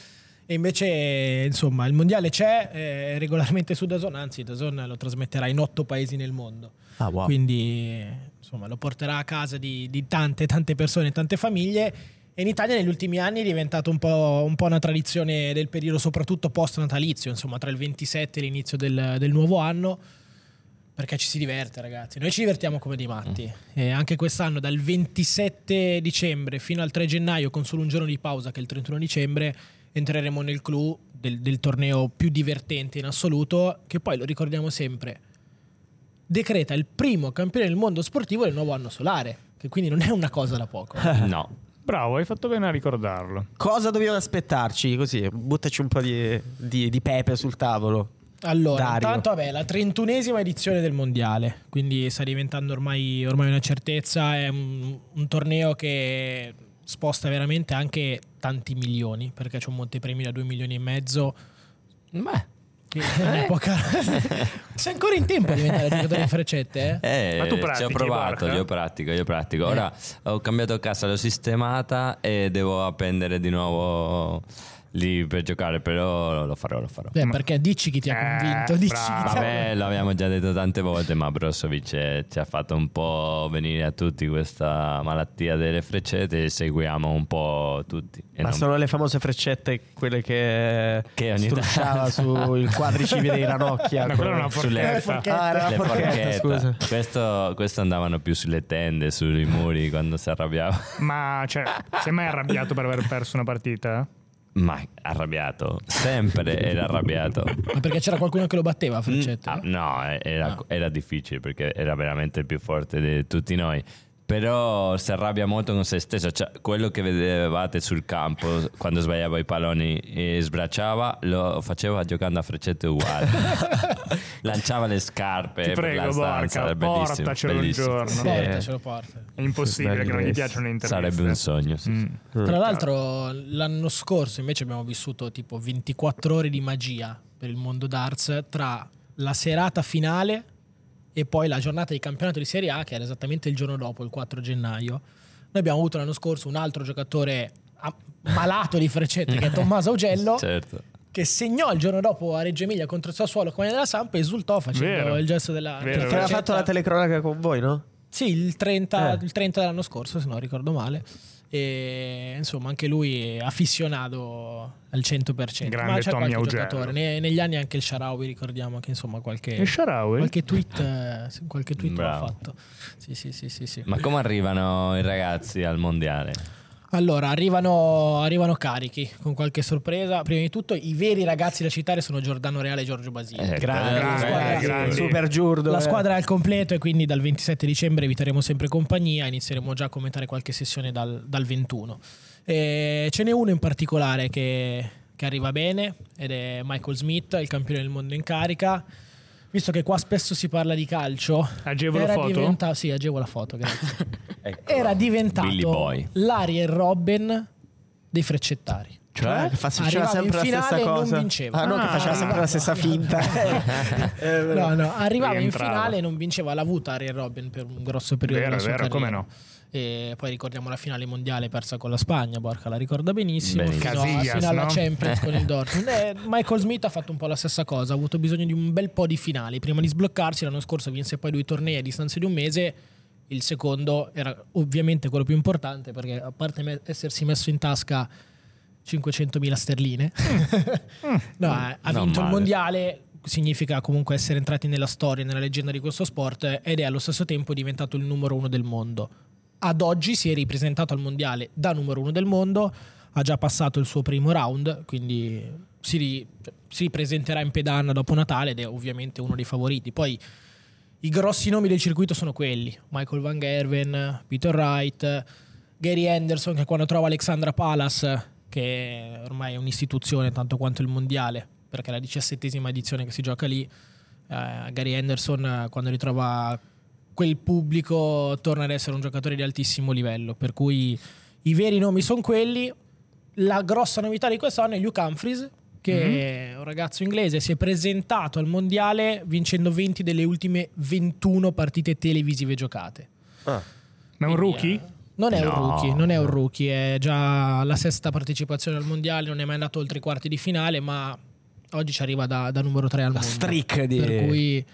E invece, insomma, il mondiale c'è eh, regolarmente su Dazon, anzi Dazon lo trasmetterà in otto paesi nel mondo. Ah, wow. Quindi, insomma, lo porterà a casa di, di tante, tante persone, tante famiglie. E in Italia negli ultimi anni è diventato un po', un po' una tradizione del periodo, soprattutto post-natalizio, insomma, tra il 27 e l'inizio del, del nuovo anno. Perché ci si diverte, ragazzi. Noi ci divertiamo come dei matti. E anche quest'anno, dal 27 dicembre fino al 3 gennaio, con solo un giorno di pausa, che è il 31 dicembre, entreremo nel clou del, del torneo più divertente in assoluto. Che poi lo ricordiamo sempre. Decreta il primo campione del mondo sportivo del nuovo anno solare. Che quindi non è una cosa da poco. No. Bravo, hai fatto bene a ricordarlo. Cosa dobbiamo aspettarci? Così, buttaci un po' di, di- di pepe sul tavolo. Allora, Dario. intanto vabbè, la 31esima edizione del mondiale, quindi sta diventando ormai, ormai una certezza, è un, un torneo che sposta veramente anche tanti milioni, perché c'è un montepremi da 2 milioni e mezzo, Beh. che poca... Sei ancora in tempo a diventare giocatore in freccette, eh? Eh, Ma tu ci ho pratichi, provato, io pratico, io pratico. Ora ho cambiato casa, l'ho sistemata e devo appendere di nuovo lì per giocare, però lo farò, lo farò. Beh, perché dici chi ti ha Eh, convinto, dici chi bravo. ti ha Vabbè, l'abbiamo già detto tante volte, ma Brozovic eh, ci ha fatto un po' venire a tutti questa malattia delle freccette e seguiamo un po' tutti. E Ma non- sono le famose freccette, quelle che, Che ogni strusciava tanto- sul quadricipite di ranocchia. No, quella è una Sulle- forchetta. Ah, era le una forchetta, forchette. scusa. Questo, questo andavano più sulle tende, sui muri quando si arrabbiava. Ma cioè, sei mai arrabbiato per aver perso una partita? Ma arrabbiato, sempre era arrabbiato. Ma perché c'era qualcuno che lo batteva, Freccetto? Ah, no, eh, era, era difficile perché era veramente il più forte di tutti noi. Però si arrabbia molto con se stesso. Cioè, quello che vedevate sul campo quando sbagliava i palloni e sbracciava, lo faceva giocando a freccette uguali. Lanciava le scarpe Ti per prego, la stanza. Borca, era bellissimo, portacelo un giorno. Porta, ce lo porta. È impossibile che non gli piacciono le interviste. Sarebbe un sogno. sì. Mm. Tra l'altro, l'anno scorso invece abbiamo vissuto tipo 24 ore di magia per il mondo darts tra la serata finale e poi la giornata di campionato di Serie A, che era esattamente il giorno dopo, il 4 gennaio. Noi abbiamo avuto l'anno scorso un altro giocatore ah, malato di freccette, che è Tommaso Augello, Certo. che segnò il giorno dopo a Reggio Emilia contro il Sassuolo come della Sampa e esultò facendo Vero. il gesto della, Vero. Che aveva fatto la telecronaca con voi, no? Sì, il 30, Eh. il 30 dell'anno scorso, se non ricordo male. E insomma, anche lui è afficionato al 100%. Grande Ma c'è Tommy qualche Augello. giocatore. Ne- negli anni anche il Sharawi, ricordiamo che insomma qualche, qualche tweet, eh, qualche tweet l'ha Bravo. fatto. Sì, sì, sì, sì, sì. Ma come arrivano i ragazzi al mondiale? Allora, arrivano, arrivano carichi con qualche sorpresa. Prima di tutto, i veri ragazzi da citare sono Giordano Reale e Giorgio Basile. Eh, Grande, grandi, squadra, grandi. super giurdo. La eh. squadra è al completo e quindi dal 27 dicembre vi terremo sempre compagnia. Inizieremo già a commentare qualche sessione dal, dal 21. E ce n'è uno in particolare che, che arriva bene ed è Michael Smith, il campione del mondo in carica. Visto che qua spesso si parla di calcio, Agevolo era foto? diventa- sì, agevo la foto, grazie. Eccolo. era Billy diventato Boy. l'Ariel Robin dei freccettari. Cioè, che fa- faceva Arrivava sempre in la stessa finale non cosa. vinceva. Ah, no, che Ah, faceva sempre la stessa finta. Eh, No, no, arrivava in finale e non vinceva. L'ha avuta Ariel Robin per un grosso periodo Vero, della sua vero, come no. E poi ricordiamo la finale mondiale persa con la Spagna, Borca la ricorda benissimo, Benissimo. fino, a- Casillas, fino alla no? Champions con il Dortmund. E Michael Smith ha fatto un po' la stessa cosa, ha avuto bisogno di un bel po' di finali prima di sbloccarsi. L'anno scorso vinse poi due tornei a distanza di un mese. Il secondo era ovviamente quello più importante perché a parte me- essersi messo in tasca 500.000 sterline, no, eh, ha Non vinto il mondiale significa comunque essere entrati nella storia, nella leggenda di questo sport ed è allo stesso tempo diventato il numero uno del mondo. Ad oggi si è ripresentato al mondiale da numero uno del mondo, ha già passato il suo primo round, quindi si, ri- si ripresenterà in pedana dopo Natale ed è ovviamente uno dei favoriti. Poi i grossi nomi del circuito sono quelli: Michael Van Gerven, Peter Wright, Gary Anderson, che quando trova Alexandra Palace, che ormai è un'istituzione tanto quanto il mondiale, perché è la diciassettesima edizione che si gioca lì. eh, Gary Anderson, eh, quando ritrova quel pubblico, torna ad essere un giocatore di altissimo livello. Per cui i veri nomi sono quelli. La grossa novità di quest'anno è Luke Humphries, che è un ragazzo inglese, si è presentato al mondiale vincendo 20 delle ultime 21 partite televisive giocate. Ah. Ma è un rookie? Eh, Non è un No. rookie, non è un rookie, è già la sesta partecipazione al mondiale, non è mai andato oltre i quarti di finale, ma oggi ci arriva da, da numero 3 al La mondo. streak di- Per cui,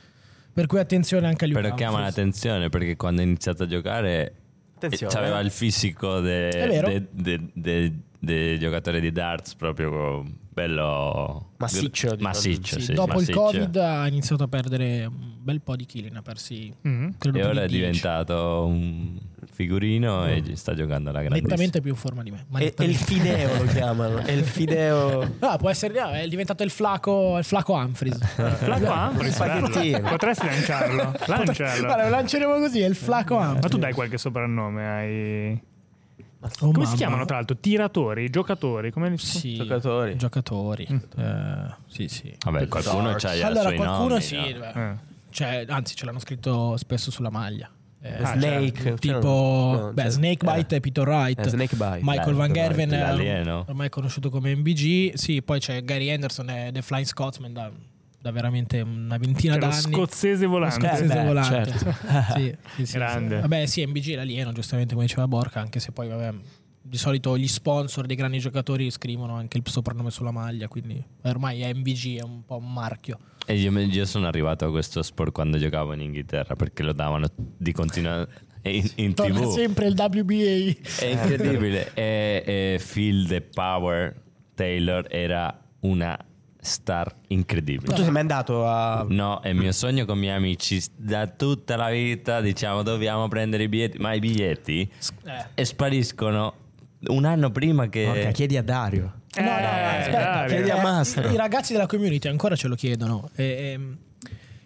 per cui attenzione anche a Luke Però chiama l'attenzione perché quando ha iniziato a giocare Attenzione. aveva il fisico È vero. de- de- de- dei giocatori di darts proprio bello Massiccio, massiccio, Sì, sì, dopo massiccio. il Covid ha iniziato a perdere un bel po' di chili, ne ha persi Mhm. credo e ora è di 10. diventato un figurino e sta giocando alla grandissima nettamente più in forma di me. ma E, il fideo lo chiamano. È il fideo. No, può essere, no, è diventato il flaco, il flaco Humphries. Flaco Humphries. Potresti lanciarlo. Lancialo. Guarda, lo lanceremo così, è il flaco Humphries. Ma tu dai qualche soprannome ai... Oh, Come si mamma. chiamano tra l'altro? Tiratori? Giocatori? Come li Sì, Giocatori. Giocatori. Eh, sì, sì. vabbè qualcuno c'ha allora, i suoi qualcuno nomi, sì, no? Eh. Cioè, anzi, ce l'hanno scritto spesso sulla maglia. Eh, Ah, Snake. certo. tipo, No, beh, cioè, Snakebite e Peter Wright. eh, Snakebite. Michael Van Gerven, eh, ormai conosciuto come MBG. Sì, poi c'è Gary Anderson e The Flying Scotsman da, da veramente una ventina lo d'anni. scozzese Lo volante. scozzese Eh, beh, volante. certo. Sì, sì, sì, Grande. sì. Vabbè, sì, MBG è l'alieno, giustamente come diceva Borca, anche se poi vabbè, di solito gli sponsor dei grandi giocatori scrivono anche il soprannome sulla maglia, quindi ormai MBG è un po' un marchio. E io, io sono arrivato a questo sport quando giocavo in Inghilterra perché lo davano di continuo in, in Torna tv. sempre il WBA. È incredibile. e, e Phil The Power Taylor era una star incredibile. Tu sei mai andato a. No, è il mio sogno con i miei amici da tutta la vita. Diciamo, dobbiamo prendere i biglietti, ma i biglietti Eh. e spariscono un anno prima che. Porca, chiedi a Dario. Eh, No, no, aspetta, chiedi a Mastro. I ragazzi della community ancora ce lo chiedono. E, ehm,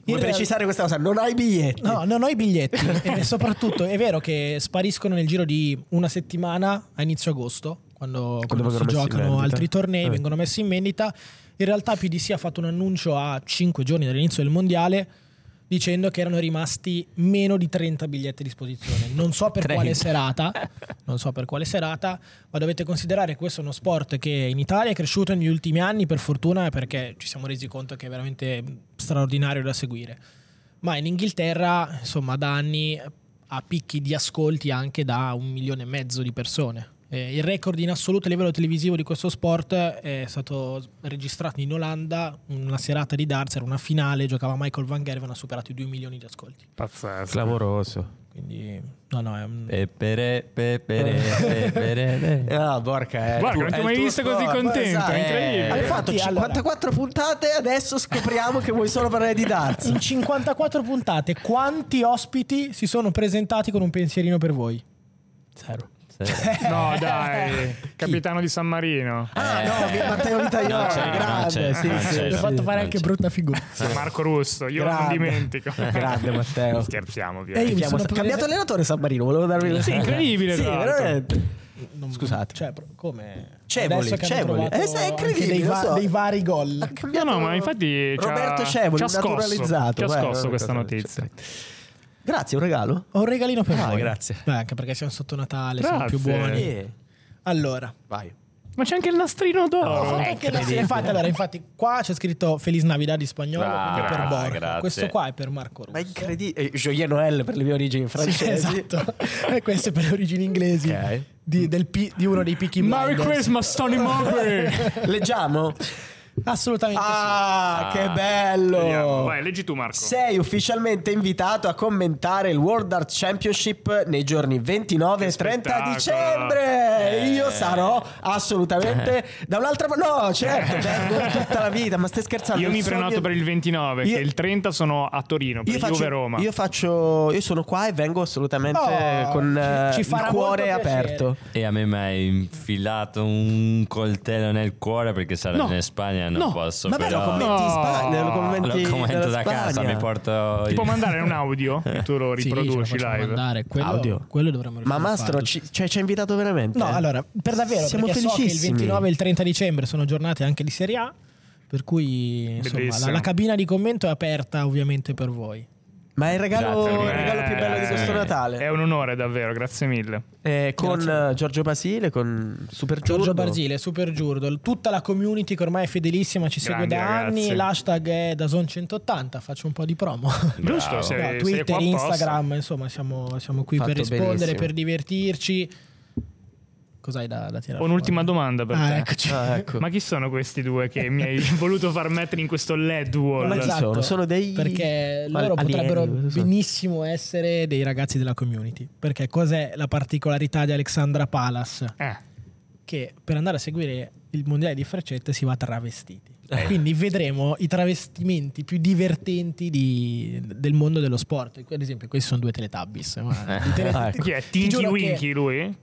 Vuoi real- precisare questa cosa? Non hai biglietti. No, non ho i biglietti e soprattutto è vero che spariscono nel giro di una settimana a inizio agosto, quando, quando si messi in giocano altri tornei, Eh. vengono messi in vendita. In realtà PDC ha fatto un annuncio a 5 giorni dall'inizio del mondiale dicendo che erano rimasti meno di 30 biglietti a disposizione. Non so per 30. quale serata, non so per quale serata, ma dovete considerare che questo è uno sport che in Italia è cresciuto negli ultimi anni per fortuna perché ci siamo resi conto che è veramente straordinario da seguire. Ma in Inghilterra, insomma, da anni ha picchi di ascolti anche da un milione e mezzo di persone. Eh, il record in assoluto a livello televisivo di questo sport è stato registrato in Olanda, una serata di darts, era una finale, giocava Michael Van Gerven, ha superato i 2 milioni di ascolti. Pazzesco. Clamoroso. Quindi, no, no, è un... Pepere, pepere, pepere. Ah, porca. È Guarda, non ti ho mai visto così contento, Esatto. incredibile. Hai fatto Infatti, 54 puntate adesso scopriamo che vuoi solo parlare di darts. In 54 puntate, quanti ospiti si sono presentati con un pensierino per voi? Zero. No, dai. Capitano di San Marino. Ah, no, vi- Matteo Vitaioli, No, grande. no, sì, non sì, sì. Mi ha fatto fare anche brutta figura. Marco Russo, io non Grande. dimentico. Grande Matteo. Scherziamo, E mi Siamo sono cambiato prese- allenatore San Marino, volevo darvi Sì, incredibile, Sì, veramente. Non- Scusate. Cioè, come? Cevoli, Cevoli. Eh, è incredibile, dei, va- so. dei vari gol. No, cambiato- no, ma infatti Roberto Cevoli, ci ha scosso, naturalizzato. Ci ha scosso questa notizia. Grazie, un regalo? Ho un regalino per Ah, voi. grazie. Beh, anche perché siamo sotto Natale, siamo più Grazie. buoni. Eh, Allora, Vai. Ma c'è anche il nastrino d'oro. Anche la- sì, infatti, allora, infatti, qua c'è scritto Feliz Navidad in spagnolo, Ah, per grazie, Borja. grazie. Questo qua è per Marco Russo. Ma incredibile. Eh, Joyeux Noël per le mie origini Sì, francesi. esatto. e questo è per le origini inglesi Ok. di, del pi- di uno dei Peaky Merry. Christmas, Tony Mowbray. Leggiamo? Assolutamente Ah, che Vediamo. bello! Vai, leggi tu, Marco. Sei ufficialmente invitato a commentare il World Art Championship nei giorni 29 e Che 30 spettacolo. dicembre. Eh. Io sarò assolutamente da un'altra parte. No, certo, vengo tutta la vita, ma stai scherzando? Io mi sogno- prenoto per il 29, Io- che il 30 sono a Torino, per Io faccio, Juve Roma. io faccio, io sono qua e vengo assolutamente Oh, con ci- eh, ci il cuore aperto. E a me mi hai infilato un coltello nel cuore perché sarà No. in Spagna Spagna non No, posso. vabbè, però... lo commenti in Spagna, lo commenti Lo commento da casa, mi porto. Ti il- può mandare un audio e tu lo Sì, riproduci facciamo live. mandare. Quello, Audio. quello dovremmo Ma Mastro ci, cioè, ci ha invitato veramente? No, allora, per davvero, Siamo perché so che il felicissimi. 29 e il 30 dicembre sono giornate anche di Serie A, per cui insomma, la, la cabina di commento è aperta ovviamente per voi. Ma è il regalo, il regalo più bello di Eh, questo Natale. È un onore davvero, grazie mille. Eh, con Grazie. Giorgio Basile, con Super Giorgio Giorgio Barzile, Super Giurdo, tutta la community che ormai è fedelissima, ci segue Grandi da ragazzi. anni, l'hashtag è DAZN180, faccio un po' di promo. Giusto, No, sei Twitter, apposta. Instagram, insomma siamo, siamo qui Fatto per rispondere, benissimo. per divertirci. Cos'hai da, da tirare Ho un'ultima fuori? domanda per Ah, te. eccoci. Ah, ecco. Ma chi sono questi due che mi hai voluto far mettere in questo LED wall? Ma chi Esatto, sono? Sono dei Perché loro alieni, potrebbero benissimo essere dei ragazzi della community. Perché cos'è la particolarità di Alexandra Palas? Eh, Che per andare a seguire il mondiale di freccette si va travestiti. Eh. Quindi vedremo i travestimenti più divertenti di- del mondo dello sport. Ad esempio, questi sono due Teletubbies. di tele- Ah, ecco. chi è? Ti Tinky Winky lui?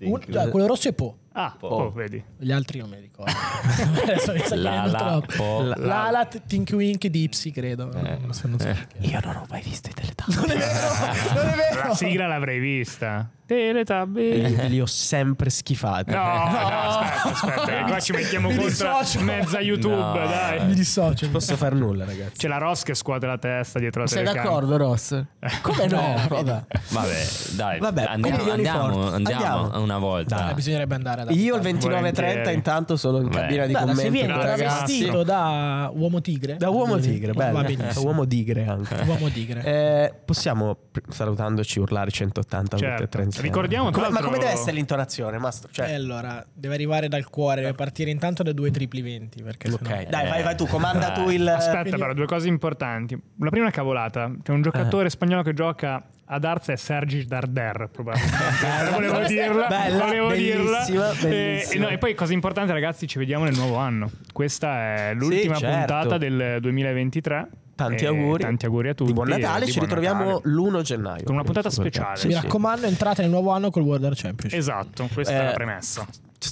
un- cioè, quello rosso è Po. Ah, oh, vedi. Gli altri non mi ricordo. Adesso mi sta La, la, troppo. po- La- L'ala Tinky Wink di Ipsy, credo. Non so, non so perché. Io non ho mai visto i Teletubbies. Non è vero, non è vero. La sigla l'avrei vista. Teletubbies. Li, li ho sempre schifati. No, no, aspetta, aspetta. Eh. Qua ci mettiamo mi contro dissocio. mezza YouTube, no. dai. Mi dissocio. Non posso fare nulla, ragazzi. C'è la Ross che scuote la testa dietro la Sei telecamera. Sei d'accordo, Ross? Eh. Come no? Eh, vabbè. Vabbè, dai. Vabbè, andiamo, andiamo, andiamo, una volta. Dai, bisognerebbe andare ad Io il 29.30 intanto sono in cabina Beh. di commento. Si viene travestito da uomo tigre. Da uomo mm, tigre, bello. Da uomo tigre anche. Uomo tigre. Eh, possiamo, salutandoci, urlare 180 certo. 30 sì. Ricordiamo come, Ma come deve essere l'intonazione, Mastro? Cioè... Eh, allora, deve arrivare dal cuore, deve partire intanto da due tripli 20. Perché okay. sennò... Dai, vai, vai tu, comanda tu eh, il. Aspetta, Quindi... però, due cose importanti. La prima cavolata. C'è un giocatore eh. spagnolo che gioca ad Arza è Sergi Darder, probabilmente. Eh, volevo dirla, bella, volevo dirla. Bellissima. E, no, e, poi cosa importante, ragazzi, ci vediamo nel nuovo anno. Questa è l'ultima sì, certo. puntata del 2023. Tanti E auguri. Tanti auguri a tutti. Di buon Natale, di ci buon ritroviamo Natale. l'1 gennaio. Con una puntata speciale. Mi Sì, sì. raccomando entrate nel nuovo anno col World Championship Esatto, questa è Eh, la premessa.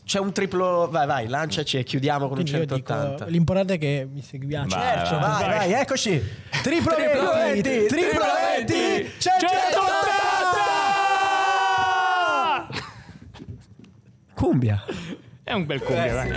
C'è un triplo... Vai, vai, lanciaci e chiudiamo con un quindi dico 180. l'importante è che mi seguiate Certo, vai, vai, vai. vai, eccoci. Triplo Triplo 20, 20, triplo 20, 180! Cumbia. È un bel cumbia, dai.